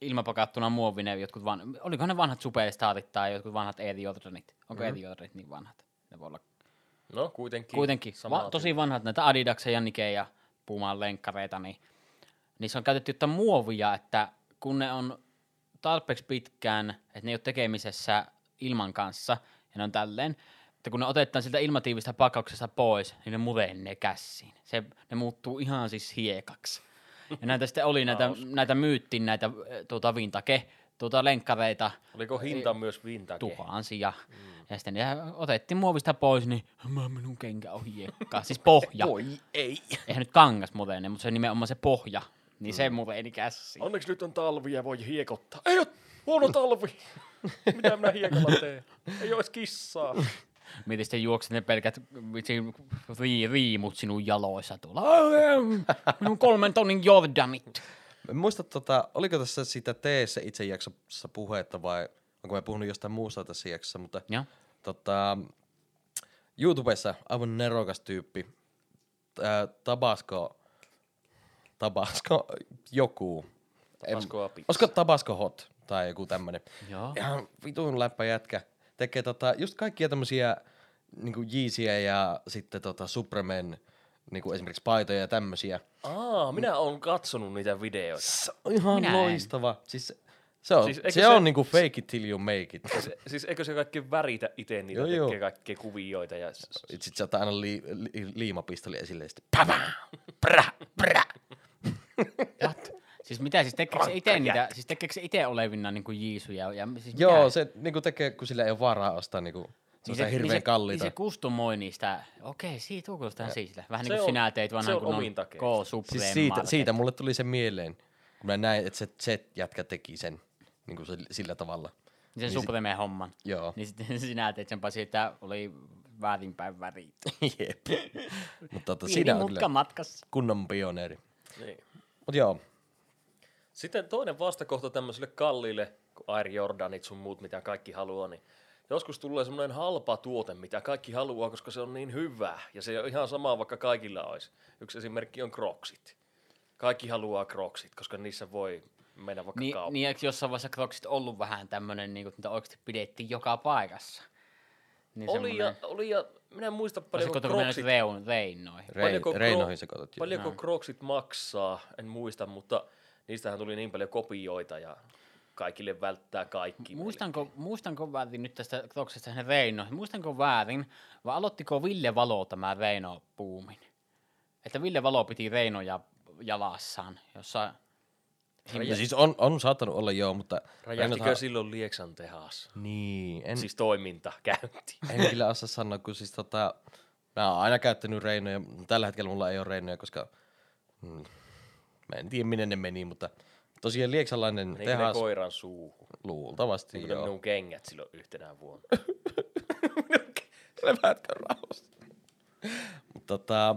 ilmapakattuna muoviin, ne jotkut van... oliko ne vanhat superstarit tai jotkut vanhat Jordanit? Onko mm. Jordanit niin vanhat? Ne voi olla No kuitenkin. kuitenkin va- tosi vanhat näitä Adidaksen ja Nike ja Puman lenkkareita, niin niissä on käytetty jotain muovia, että kun ne on tarpeeksi pitkään, että ne ei ole tekemisessä ilman kanssa, ja ne on tälleen, että kun ne otetaan siltä ilmatiivista pakkauksesta pois, niin ne murenee käsiin. Se, ne muuttuu ihan siis hiekaksi. Ja näitä sitten oli näitä, näitä myyttiin näitä eh, tuota vintake, tuota lenkkareita, Oliko hinta myös vintage? tuhansia. Mm. Ja sitten ne otettiin muovista pois, niin mä minun kenkä on hiekkaa. Siis pohja. Voi ei. Eihän nyt kangas murene, mutta se nimenomaan se pohja. Niin mm. se mureni käsiin. Onneksi nyt on talvi ja voi hiekottaa. Ei ole huono talvi. Mitä minä hiekalla teen? Ei olisi kissaa. Mietin sitten juokset ne pelkät riimut sinun jaloissa tuolla. Minun kolmen tonnin Jordanit. En muista, tota, oliko tässä siitä teessä itse jaksossa puhetta vai onko mä puhunut jostain muusta tässä jaksossa, mutta Joo. tota, YouTubessa aivan nerokas tyyppi, ää, Tabasco, Tabasco joku. Pizza. Olisiko Tabasco Hot tai joku tämmönen. Joo. Ihan vitun läppä jätkä. Tekee tota, just kaikkia tämmösiä niinku Yeezyä ja sitten tota Supremen niinku esimerkiksi paitoja ja tämmösiä. Aa, minä olen katsonut niitä videoita. Se on ihan Minä en. loistava. Siis se on, Siis siis se, se- on niinku fake it till you make it. Se, siis eikö se kaikki väritä itse niitä, Joo, tekee joo. kaikkia kuvioita ja... Sitten se ottaa aina li, li, liimapistoli esille ja sitten Prä, prä. What? Siis mitä, siis tekeekö se itse niitä, siis tekeekö se itse olevina niinku jiisuja? Ja, siis Joo, mitä? se niinku tekee, kun sillä ei ole varaa ostaa niinku niin hirveän niin se, kalliita. Niin se kustomoi niistä, okei, siitä tuo kuulostaa siisille. Vähän Se niin kuin on- sinä teit se vanhan on kun on. K Supreme siis siitä, Market. siitä mulle tuli se mieleen, kun mä näin, että se Z-jätkä teki sen niinku se, sillä tavalla. Sen niin Supreme homman. Joo. Niin sitten sinä teit sen paitsi, että oli väärinpäin värit. Jep. Mutta tota, siinä on kyllä matkassa. kunnon pioneeri. Niin. Mut joo, Sitten toinen vastakohta tämmöiselle kalliille, kun Air Jordanit sun muut, mitä kaikki haluaa, niin joskus tulee semmoinen halpa tuote, mitä kaikki haluaa, koska se on niin hyvä. Ja se on ihan sama, vaikka kaikilla olisi. Yksi esimerkki on Crocsit. Kaikki haluaa Crocsit, koska niissä voi mennä vaikka Niin, kauppaan. niin eikö jossain vaiheessa Crocsit ollut vähän tämmönen, niin kuin, mitä oikeasti pidettiin joka paikassa? Niin oli, ja, oli ja minä en muista paljonko Crocsit, reun, reinoihin? Rein, Paljonko Reinoihin Cro- sekoitat. paljonko Crocsit maksaa, en muista, mutta niistähän tuli niin paljon kopioita ja kaikille välttää kaikki. Muistanko, muistanko väärin nyt tästä Crocsista hänen Reinoihin? Muistanko väärin, vai aloittiko Ville Valo tämä Reino-puumin? Että Ville Valo piti Reinoja jalassaan, jossa... Ja siis on, on saattanut olla joo, mutta... Räjähtikö Reinohan- silloin Lieksan tehas? Niin, en, Siis toiminta käynti. en kyllä osaa sanoa, kun siis tota... Mä oon aina käyttänyt reinoja. Tällä hetkellä mulla ei ole reinoja, koska... Mm, mä en tiedä, minne ne meni, mutta... Tosiaan lieksalainen Niin ne tehas koiran suuhun. luultavasti Kuten joo. minun kengät silloin yhtenä vuonna. Levätkö rauhassa? Mutta tota,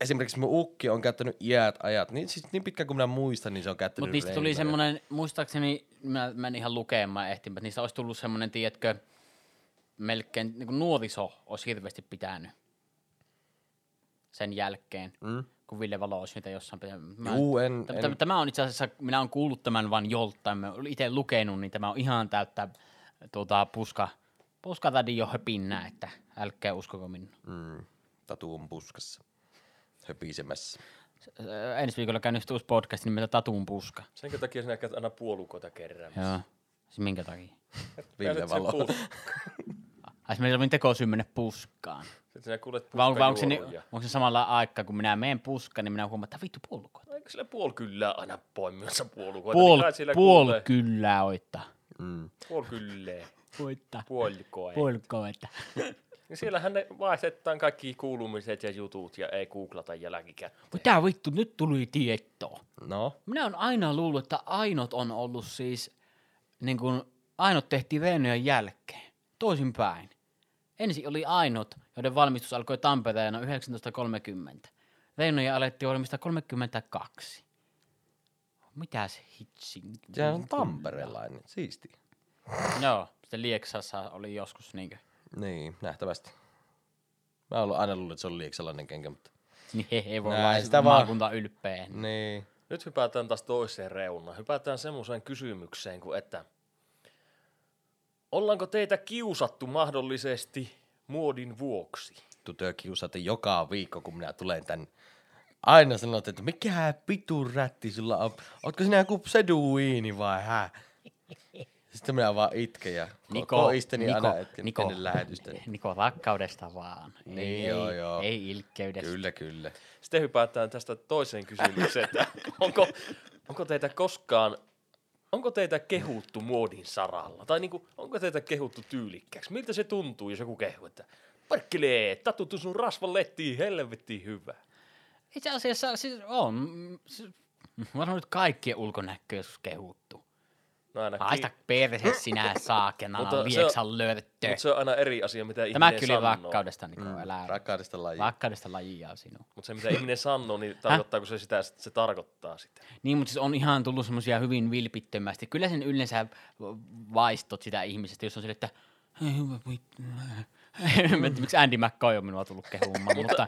esimerkiksi mun ukki on käyttänyt iät ajat, niin, siis niin pitkään kuin minä muistan, niin se on käyttänyt Mutta niistä tuli semmoinen, muistaakseni, mä mä en ihan lukemaan ehtin, mutta niistä olisi tullut semmoinen, tiedätkö, melkein niin nuoriso olisi hirveästi pitänyt sen jälkeen, Mm. Kun Ville Valo olisi niitä jossain. Mä, Juu, en, T- en, t- Tämä on itse asiassa, minä olen kuullut tämän vain joltain, mä olen itse lukenut, niin tämä on ihan täyttä tuota, puska, puskaradio höpinnää, että älkää uskoko minua. mm, tatu on puskassa. Höpisemässä. Ö, Ensi viikolla käynnistyy uusi podcast nimeltä Tatuun puska. Senkö takia sinä käyt aina puolukoita kerran? Joo. Siis minkä takia? Ville Valo. Ai se meillä on tekosyy mennä puskaan. Sitten sinä kuulet Vai, on- vai onko, se, ni- onko se samalla aikaa, kun minä menen puskaan, niin minä huomaan, että vittu puolukoita. Eikö sillä puol kyllä aina poimimassa puolukoita? Puol, niin puol kuulee. kyllä oittaa. Mm. Puol kyllä. Oittaa. Puolikoe. Puolikoita. Niin siellähän ne vaihdetaan kaikki kuulumiset ja jutut ja ei googlata jälkikäteen. Mitä vittu, nyt tuli tietoa. No, Minä olen aina luullut, että ainot on ollut siis, niin kuin, ainot tehtiin Veinojen jälkeen. Toisinpäin. Ensin oli ainot, joiden valmistus alkoi Tampereena 1930. Veinoja alettiin valmistaa 32. Mitäs hitsin? sehän on tamperelainen. Siisti. Joo, sitten Lieksassa oli joskus niinkö. Niin, nähtävästi. Mä oon ollut- aina luullut, että se on liiksalainen kenkä, mutta... Niin he voi Näin olla sitä sitä vaan. maakunta ylpeä. Niin. Nyt hypätään taas toiseen reunaan. Hypätään semmoiseen kysymykseen kuin, että ollaanko teitä kiusattu mahdollisesti muodin vuoksi? Tytö kiusata joka viikko, kun minä tulen tänne. Aina sanot, että mikä pitu rätti sulla on. Ootko sinä joku pseduiini vai hä? Sitten minä vaan itken ja Niko, koisteni Niko, aina etken Niko, ennen lähetystä. Niko, rakkaudesta vaan. Niin, ei, joo, ei, joo. ei ilkkeydestä. Kyllä, kyllä. Sitten hypätään tästä toiseen kysymykseen, että onko, onko teitä koskaan, onko teitä kehuttu muodin saralla? Tai niinku, onko teitä kehuttu tyylikkääksi? Miltä se tuntuu, jos joku kehuu, että perkelee, tatuttu sun rasvan lettiin, helvettiin hyvä. Itse asiassa siis on. mm, siis- Varmaan nyt kaikkien ulkonäkö joskus kehuttu. No ainakin, Haista perhe sinä saakena, Mutta se on- vieksan lörttö. mutta se on aina eri asia, mitä Tämä ihminen kyllä sanoo. rakkaudesta, niin mm, älä. Rakkaudesta laji. Rakkaudesta lajia sinua. Mutta se, mitä ihminen sanoo, niin tarkoittaako se sitä, että se tarkoittaa sitä? Niin, mutta siis on ihan tullut semmoisia hyvin vilpittömästi. Kyllä sen yleensä vaistot sitä ihmisestä, jos on sille, että miksi Andy McCoy on minua tullut kehumaan, mutta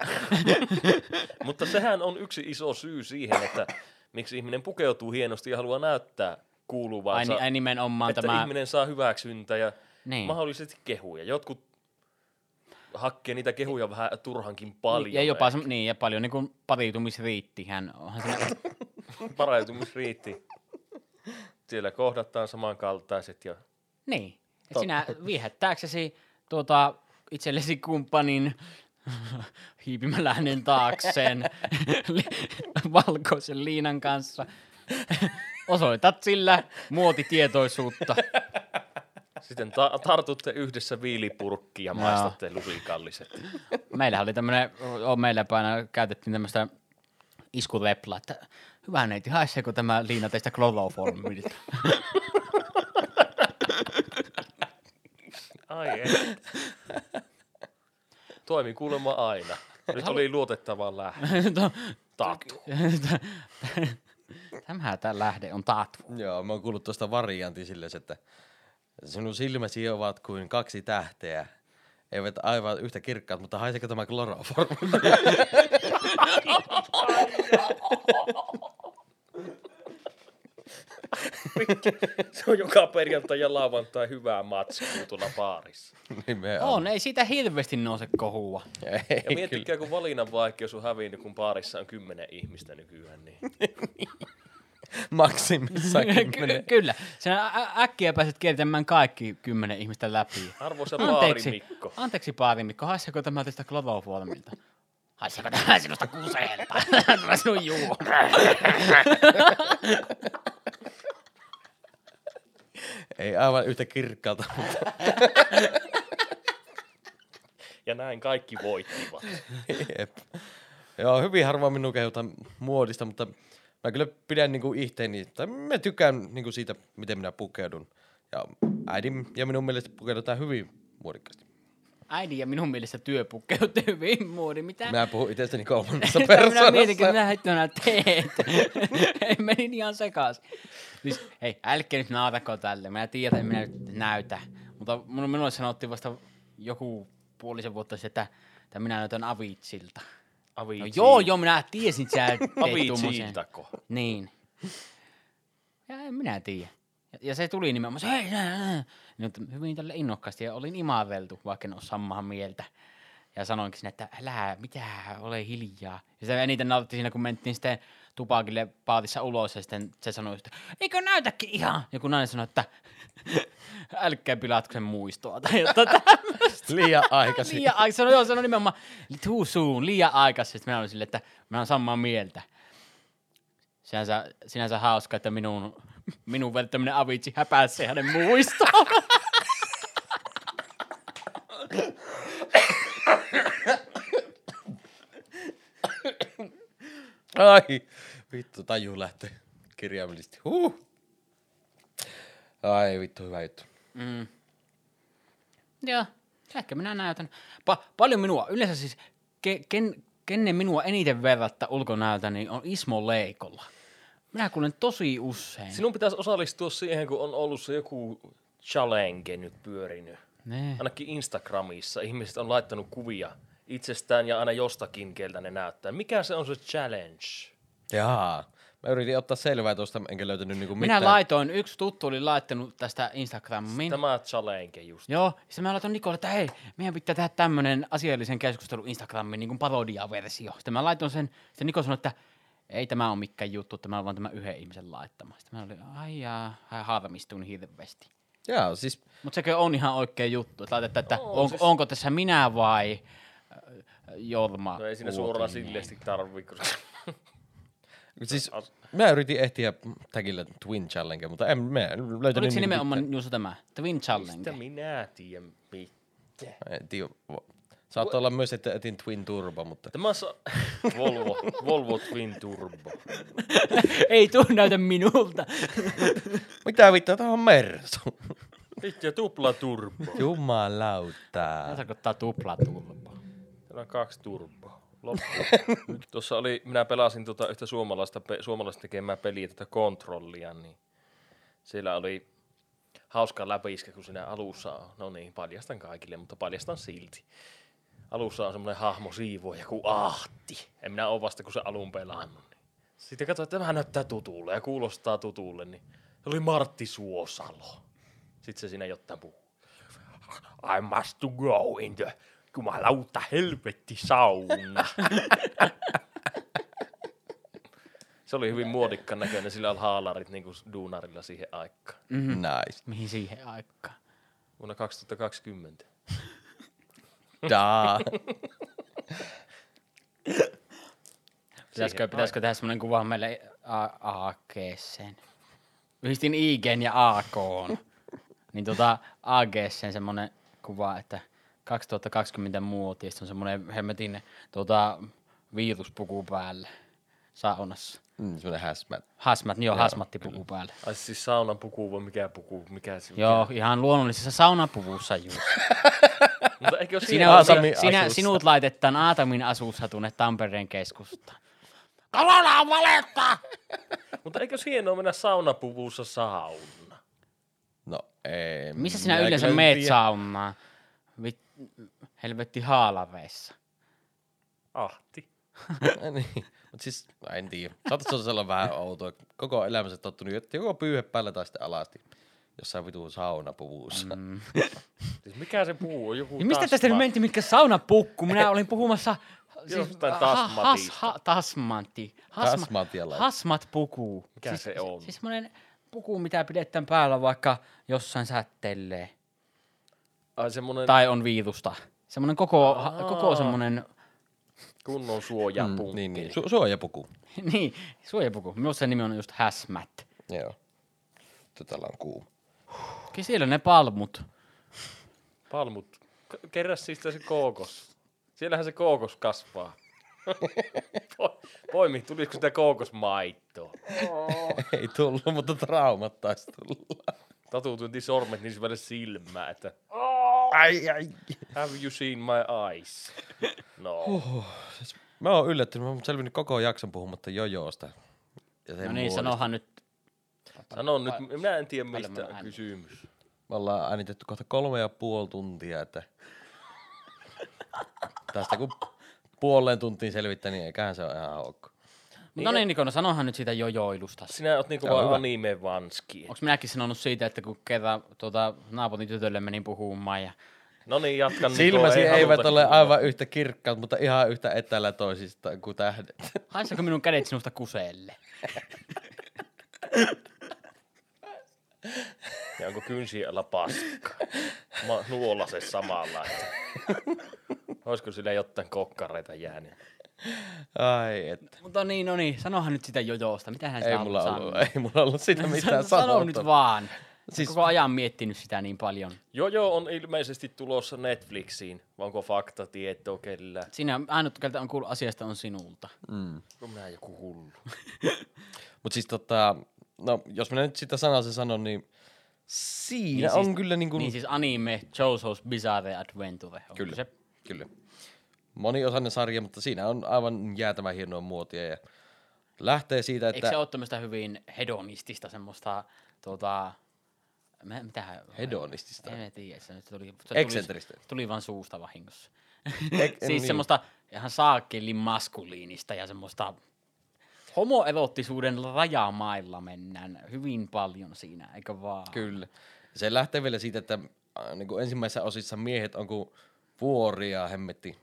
Mutta sehän on yksi iso syy siihen, että miksi ihminen pukeutuu hienosti ja haluaa näyttää ai, kuuluvansa. ni- ai nimenomaan että tämä... ihminen saa hyväksyntä ja Niin. mahdollisesti kehuja. Jotkut hakkee niitä kehuja vähän turhankin paljon. Ja jopa se, niin, ja paljon niin kuin pariutumisriitti. Hän onhan siinä, Parautumisriitti. Siellä kohdataan samankaltaiset ja niin. Et sinä viehättääksesi tuota, itsellesi kumppanin hiipimällä hänen taakseen valkoisen liinan kanssa. Osoitat sillä muotitietoisuutta. sitten ta- tartutte yhdessä viilipurkkiin ja maistatte lusikalliset. Meillähän oli tämmönen, on meillä päin käytettiin tämmöistä iskureplaa, että hyvä neiti, haiseeko tämä liina teistä kloroformilta? Ai ei. Toimi kuulemma aina. Nyt oli luotettava lähde. Tatu. Tämä tämä lähde on taattu. Joo, mä oon kuullut tuosta variantin silleen, että sinun silmäsi ovat kuin kaksi tähteä. Eivät aivan yhtä kirkkaat, mutta haiseeko tämä kloroformi? Se on joka perjantai ja lauantai hyvää matskua tuolla baarissa. Nimenomaan. On, ei siitä hirveästi nouse kohua. Ei, Ja kyllä. miettikää, kun valinnan vaikeus on hävinnyt, kun baarissa on kymmenen ihmistä nykyään, niin Maksimissaan Ky- kyllä. Sinä ä- äkkiä pääset kiertämään kaikki kymmenen ihmistä läpi. arvoisa Anteeksi, Mikko. anteeksi Mikko, haiseeko tämä teistä kloroformilta? Haiseeko tämä sinusta kuseelta? Tämä sinun juu. Ei aivan yhtä kirkkaalta, mutta Ja näin kaikki voittivat. jep. Joo, hyvin harvoin minun kehutaan muodista, mutta mä kyllä pidän niinku itteeni, tai mä tykkään niinku siitä, miten minä pukeudun. Ja äidin ja minun mielestä pukeudutaan hyvin muodikkaasti. Äidin ja minun mielestä työ pukkeutuu hyvin muodin. Mitä? Mä puhun itsestäni kolmannessa minä persoonassa. mietinkin, mitä hittona teet. ei menin ihan sekas. Siis, hei, älkää nyt naatako tälle. Mä tiedän, että minä nyt näytä. Mutta mun- minulle sanottiin vasta joku puolisen vuotta sitten, että, että minä näytän Avitsilta. No Avicii. joo, joo, minä tiesin, että sä teet. Aviciiltako? Niin. Ja en minä tiedä. Ja, se tuli nimenomaan, se, hei, nää, nää. Nyt hyvin tälle innokkaasti ja olin imaveltu, vaikka en ole samaa mieltä. Ja sanoinkin sinne, että älä, mitä, ole hiljaa. Ja se eniten nautti siinä, kun mentiin sitten tupakille paatissa ulos ja sitten se sanoi, että eikö näytäkin ihan. Ja kun nainen sanoi, että älkää pilaatko sen muistoa. Tai jotain tämmöistä. Liian aikaisin. Liian aikaisin. Sanoi, joo, sanoi nimenomaan too soon, liian aikaisin. Sitten minä olin silleen, että mä oon samaa mieltä. Sinänsä, sinänsä hauska, että minun, minun välttäminen avitsi häpäisi hänen muistoon. Ai, vittu, taju lähtee kirjaimellisesti. Huh. Ai, vittu, hyvä juttu. Mm. Joo, ehkä minä näytän. Pa- paljon minua, yleensä siis, ke- ken, kenen minua eniten verratta ulkonäöltä, niin on Ismo Leikolla. Minä kuulen tosi usein. Sinun pitäisi osallistua siihen, kun on ollut se joku challenge nyt pyörinyt. Nee. Ainakin Instagramissa ihmiset on laittanut kuvia itsestään ja aina jostakin, keltä ne näyttää. Mikä se on se challenge? Jaa. Mä yritin ottaa selvää tuosta, enkä löytänyt niinku Minä mitään. laitoin, yksi tuttu oli laittanut tästä Instagramiin. Tämä challenge just. Joo, ja sitten mä laitoin Nikolle, että hei, meidän pitää tehdä tämmönen asiallisen keskustelun Instagramin niin kuin parodiaversio. Sitten mä laitoin sen, sitten Niko sanoi, että ei tämä ole mikään juttu, tämä on vaan tämä yhden ihmisen laittama. Sitten mä olin, ai jaa, hän harmistuin hirveästi. Jaa, siis Mutta sekö on ihan oikea juttu, että laitetaan, että Oo, on, siis- onko tässä minä vai äh, Jorma No ei siinä suoraan silleesti tarvii, koska Siis mä yritin ehtiä tagillä Twin Challenge, mutta en mä en löytänyt Oliko se nimenomaan just tämä, Twin mistä Challenge? minä tiedän mitä. mitään. En tiedä. Saattaa olla myös, että etin Twin Turbo, mutta Tämä sa- Volvo, Volvo Twin Turbo. ei tuu näytä minulta. mitä vittua, tää on Mersu. Itse tupla turbo. Tämä Jumalauta. tarkoittaa tuplaturbo. Täällä on kaksi turboa. Loppu. Tuossa oli, minä pelasin tuota yhtä suomalaista, pe, suomalaista tekemää peliä, tätä kontrollia, niin siellä oli hauska läpiskä, kun siinä alussa on, no niin, paljastan kaikille, mutta paljastan silti. Alussa on semmoinen hahmo siivoja kuin Ahti. En minä ole vasta, kun se alun pelannut. Niin. Sitten katsoin, että tämä näyttää tutulle ja kuulostaa tutulle, niin se oli Martti Suosalo. Sitten se siinä jotain puhuu. I must to go in the jumalauta helvetti sauna. se oli hyvin muodikkaan näköinen, sillä oli haalarit niin kuin duunarilla siihen aikaan. Nice. Mihin siihen aikaan? Vuonna 2020. Daa. Pitäisikö, pitäisikö tehdä semmoinen kuva meille AGCen? Yhdistin IGn ja AK. niin tota AGCen semmoinen kuva, että 2020 muotista on semmoinen hemmetin tota, viruspuku päällä saunassa. Mm, semmonen hazmat. Hasmat, niin joo, hasmattipuku päällä. Ai siis saunan puku vai mikä puku? Mikä se, Joo, ihan luonnollisessa saunapuvussa just. Mutta eikö Sinä, on, Aatamin sinä, sinut laitetaan Aatamin asussa tuonne Tampereen keskustaan. Kalolaan valetta! Mutta eikö ole mennä saunapuvussa sauna? No ei. Missä sinä yleensä meet tiedä. saunaan? Vit, helvetti haalaveissa. Ahti. niin. Mut siis, en tiedä. Saattaisi olla vähän outoa. Koko elämänsä tottunut, että joko pyyhe päällä tai sitten alasti. Jossain vitu saunapuvussa. Mm. Siis mikä se puu on? Joku Ja mistä tästä nyt mentiin, mitkä saunapukku? Minä olin puhumassa... Jostain ha- tasmatista. Has, ha, tasmanti. Tasmatialla. Hasmat puku. Mikä siis, se on? Siis semmoinen puku, mitä pidetään päällä vaikka jossain sättelee. Ai semmonen Tai on viirusta. Semmoinen koko, ha, koko semmoinen, kunnon suojapunkki. Mm, niin, niin. Su- suojapuku. niin, suojapuku. Minusta se nimi on just hazmat. Joo. Tällä on kuuma. Kyllä siellä ne palmut. Palmut. K- Kerää siis se kookos. Siellähän se kookos kasvaa. Po- Poimi, tuliko sitä kookosmaittoa? Ei tullut, mutta traumat taisi tulla. Tatu tunti sormet niin syvälle silmää, että Ai, ai. Have you seen my eyes? No. Mä oon yllättynyt, mä oon selvinnyt koko jakson puhumatta jojoosta. Ja sen No niin, muodista. sanohan nyt. Sano nyt, minä en tiedä Paljon mistä on kysymys. Me ollaan äänitetty kohta kolme ja puoli tuntia, että tästä kun puoleen tuntiin selvittää, niin eiköhän se ole ihan ok. Mutta no niin, Niko, no sanohan nyt siitä jojoilusta. Sinä oot niinku vaan hyvä. anime vanski. Onko minäkin sanonut siitä, että kun kerran tuota, naapurin tytölle menin puhumaan ja No niin, jatkan. Silmäsi ei eivät ole kuulla. aivan yhtä kirkkaat, mutta ihan yhtä etäällä toisistaan kuin tähdet. haisako minun kädet sinusta kuseelle? Ja onko kynsi alla paska? Mä nuolla se samalla. Että... Olisiko sillä jotain kokkareita jäänyt? Ai et. Mutta niin, no niin, sanohan nyt sitä jojosta. Mitähän sitä Ei on mulla, sanonut? ollut, ei mulla ollut sitä mitään Sano sanottavaa. nyt vaan. Siis- Siis... Koko ajan miettinyt sitä niin paljon. Jojo on ilmeisesti tulossa Netflixiin. Vai onko fakta tietoa kellään? Siinä ainut, keltä on kuullut asiasta, on sinulta. Mm. No minä joku hullu. Mutta siis tota, no jos mä nyt sitä sanaa se sanon, niin siinä Niin niin siis- on kyllä niinku... Niin siis anime JoJo's Bizarre Adventure. Kyllä, Se? kyllä. Moniosainen sarja, mutta siinä on aivan jäätävän hienoa muotia ja lähtee siitä, Eikö että... se ole tämmöistä hyvin hedonistista semmoista, tuota, mä, mitähän? Hedonistista. En tiedä, se nyt tuli, se tuli, Eksentristä. tuli vaan suusta vahingossa. Ek- siis niin. semmoista ihan saakkelin maskuliinista ja semmoista homoerottisuuden rajamailla mennään hyvin paljon siinä, eikö vaan? Kyllä. Se lähtee vielä siitä, että äh, niin kuin ensimmäisessä osissa miehet on kuin vuoria hemmetti.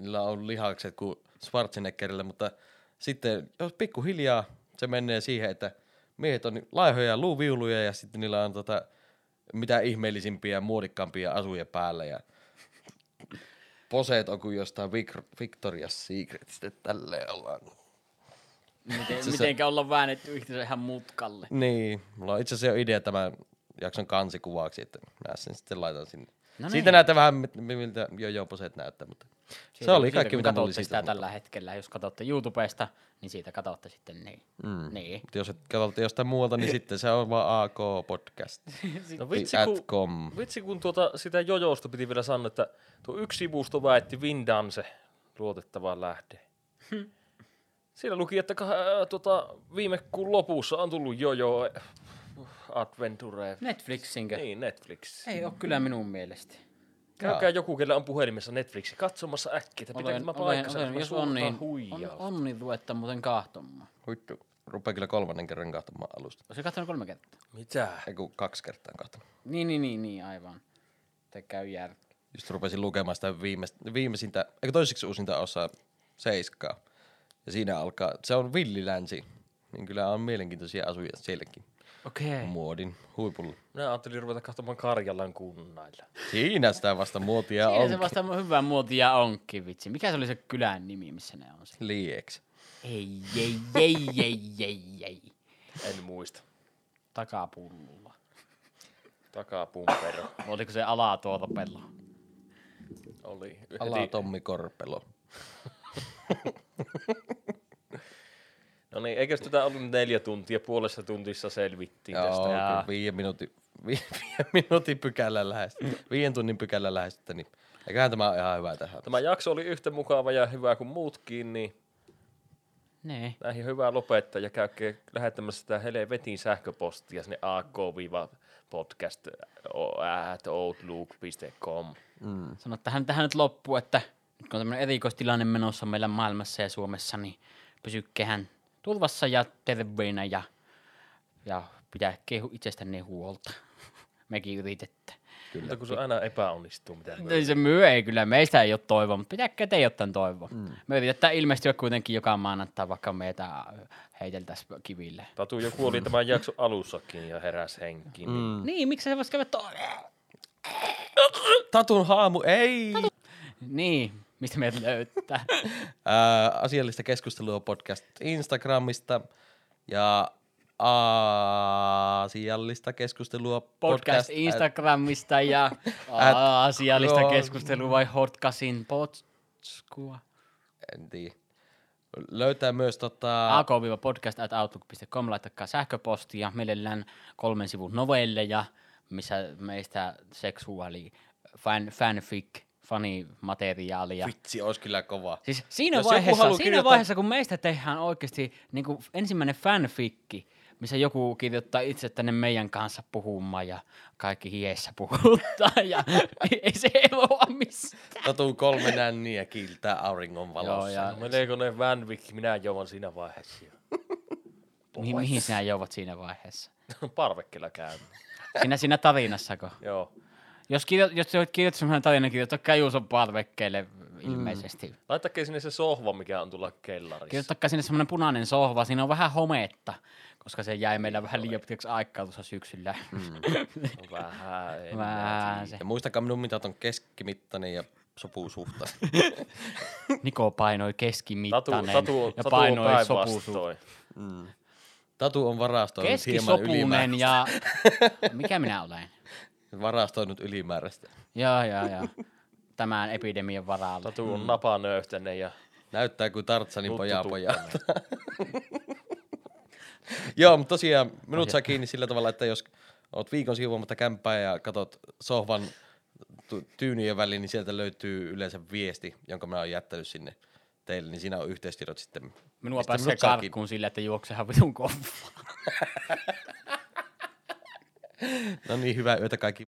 Niillä on lihakset kuin Schwarzeneggerillä, mutta sitten jos pikkuhiljaa se menee siihen, että miehet on laihoja ja luuviuluja ja sitten niillä on tota, mitä ihmeellisimpiä ja muodikkaampia asuja päällä ja poseet on kuin jostain Vic- Victoria's Secretistä, tälleen ollaan. Miten, se- mitenkä ollaan väännetty itsensä ihan mutkalle. Niin, mulla on itse asiassa jo idea tämän jakson kansikuvaksi, että mä sen sitten laitan sinne. No Siitä niin. näyttää vähän, miltä jo poseet näyttää, mutta se oli kaikki, kun mitä mulla oli siitä. sitä tällä hetkellä. Jos katsotte YouTubesta, niin siitä katsotte sitten niin. Mm. Niin. Mutta jos et katsotte jostain muualta, niin sitten se on vaan AK Podcast. No vitsi kun, vitsi kun tuota, sitä jojosta piti vielä sanoa, että tuo yksi sivusto väitti Vindanse luotettava lähde. Siinä luki, että ää, tuota, viime kuun lopussa on tullut jojo äh, Adventure. Netflixinkö? Niin, Netflix. Ei ole kyllä minun mielestä. Käykää joku, kellä on puhelimessa Netflixi katsomassa äkkiä, että pitää tämä paikkansa. olen, tämä jos on niin, on, niin ruvetta muuten kahtomaan. Huittu. Rupee kyllä kolmannen kerran kahtomaan alusta. Oletko katsonut kolme kertaa? Mitä? Ei kun kaksi kertaa kahtomaan. Niin, niin, niin, niin aivan. Te käy järkeä. Just rupesin lukemaan sitä viimeistä, viimeisintä, eikö toiseksi uusinta osaa seiskaa. Ja siinä alkaa, se on villilänsi. Niin kyllä on mielenkiintoisia asuja sielläkin. Okei. Muodin huipulla. Minä ajattelin ruveta katsomaan Karjalan kunnailla. Siinä sitä vasta muotia Siinä on. se vasta hyvää muotia onkin, vitsi. Mikä se oli se kylän nimi, missä ne on? siellä? Lieks. Ei, ei, ei, ei, ei, ei. En muista. Takapullulla. Takapumpero Oliko se alatorpella? oli. Ala Tommi Korpelo. No niin, eikö tätä ollut neljä tuntia, puolessa tuntissa selvittiin Joo, tästä. Jaa. viiden minuutin, vi, viiden minuutin pykälän lähestytä, viiden tunnin pykälän lähestytä, niin eiköhän tämä ole ihan hyvä tähän. Tämä jakso oli yhtä mukava ja hyvä kuin muutkin, niin Ne. näihin on hyvä lopettaa ja käykää lähettämässä sitä helvetin sähköpostia sinne ak-podcast at outlook.com. Sano tähän, tähän nyt loppu, että nyt kun on tämmöinen erikoistilanne menossa meillä maailmassa ja Suomessa, niin pysykkehän turvassa ja terveinä ja, ja pitää kehu itsestänne huolta. Mekin yritetään. Mutta kun se aina epäonnistuu, mitä me Ei se myö ei kyllä, meistä ei ole toivoa, mutta pitääkö te jotain toivoa. Mm. Me yritetään ilmestyä kuitenkin joka maanantai, vaikka meitä heiteltäisiin kiville. Tatu joku oli tämän jakson alussakin ja heräs henkiin. Niin Mm. Niin, miksi se voisi käydä to- Tatun haamu, ei! Niin, mistä meidät löytää? Ää, asiallista keskustelua podcast Instagramista ja asiallista keskustelua Podcast at- Instagramista ja asiallista keskustelua vai Hotkasin potskua. en tiedä. Löytää myös tota... ak-podcast at outlook.com, laittakaa sähköpostia, mielellään kolmen sivun novelleja, missä meistä seksuaali fan, fanfic, fanimateriaalia. Vitsi, olisi kyllä kova. Siis siinä Jos vaiheessa, siinä kirjoittaa- vaiheessa, kun meistä tehdään oikeasti niin kuin ensimmäinen fanfikki, missä joku kirjoittaa itse tänne meidän kanssa puhumaan ja kaikki hiessä puhuttaa ja ei se eroa missään. Tatu kolme nänniä kiiltää auringon valossa. Joo, ja- No, meneekö ne Vanwick, minä juon siinä vaiheessa. jo. Mihin, mihin sinä jouvat siinä vaiheessa? Parvekkeella käyn. Siinä, siinä tarinassako? Joo. Jos, kirjo, jos sä kirjoitat semmoinen tarina, kirjoittakaa Juuson parvekkeelle ilmeisesti. Mm. Laittakaa sinne se sohva, mikä on tulla kellarissa. Kirjoittakaa sinne semmoinen punainen sohva, siinä on vähän hometta, koska se jäi meillä vähän liian pitkäksi aikaa tuossa syksyllä. Mm. Vähän. en vähän se. Ja muistakaa minun mitat on keskimittainen ja sopusuhta. Niko painoi Tatu, keskimittainen tatu, ja tatu painoi sopusu. päinvastoin. Tatu on varastoinut hieman ylimääräistä. ja... Mikä minä olen? Varastoinut ylimääräistä. Joo, joo, joo. Tämän epidemian varalla. Tatu on napanöyhtäinen ja Näyttää kuin Tartsanin Tuttu poja tukkanen. pojalta. Joo, mutta tosiaan minut saa kiinni sillä tavalla, että jos oot viikon siivoamatta kämppää ja katot sohvan tyynien väliin, niin sieltä löytyy yleensä viesti, jonka mä oon jättänyt sinne teille, niin siinä on yhteistiedot sitten. Minua mistä pääsee minut karkkuun sillä, että juoksehan vitun kiinni. No niin, hyvää yötä kaikki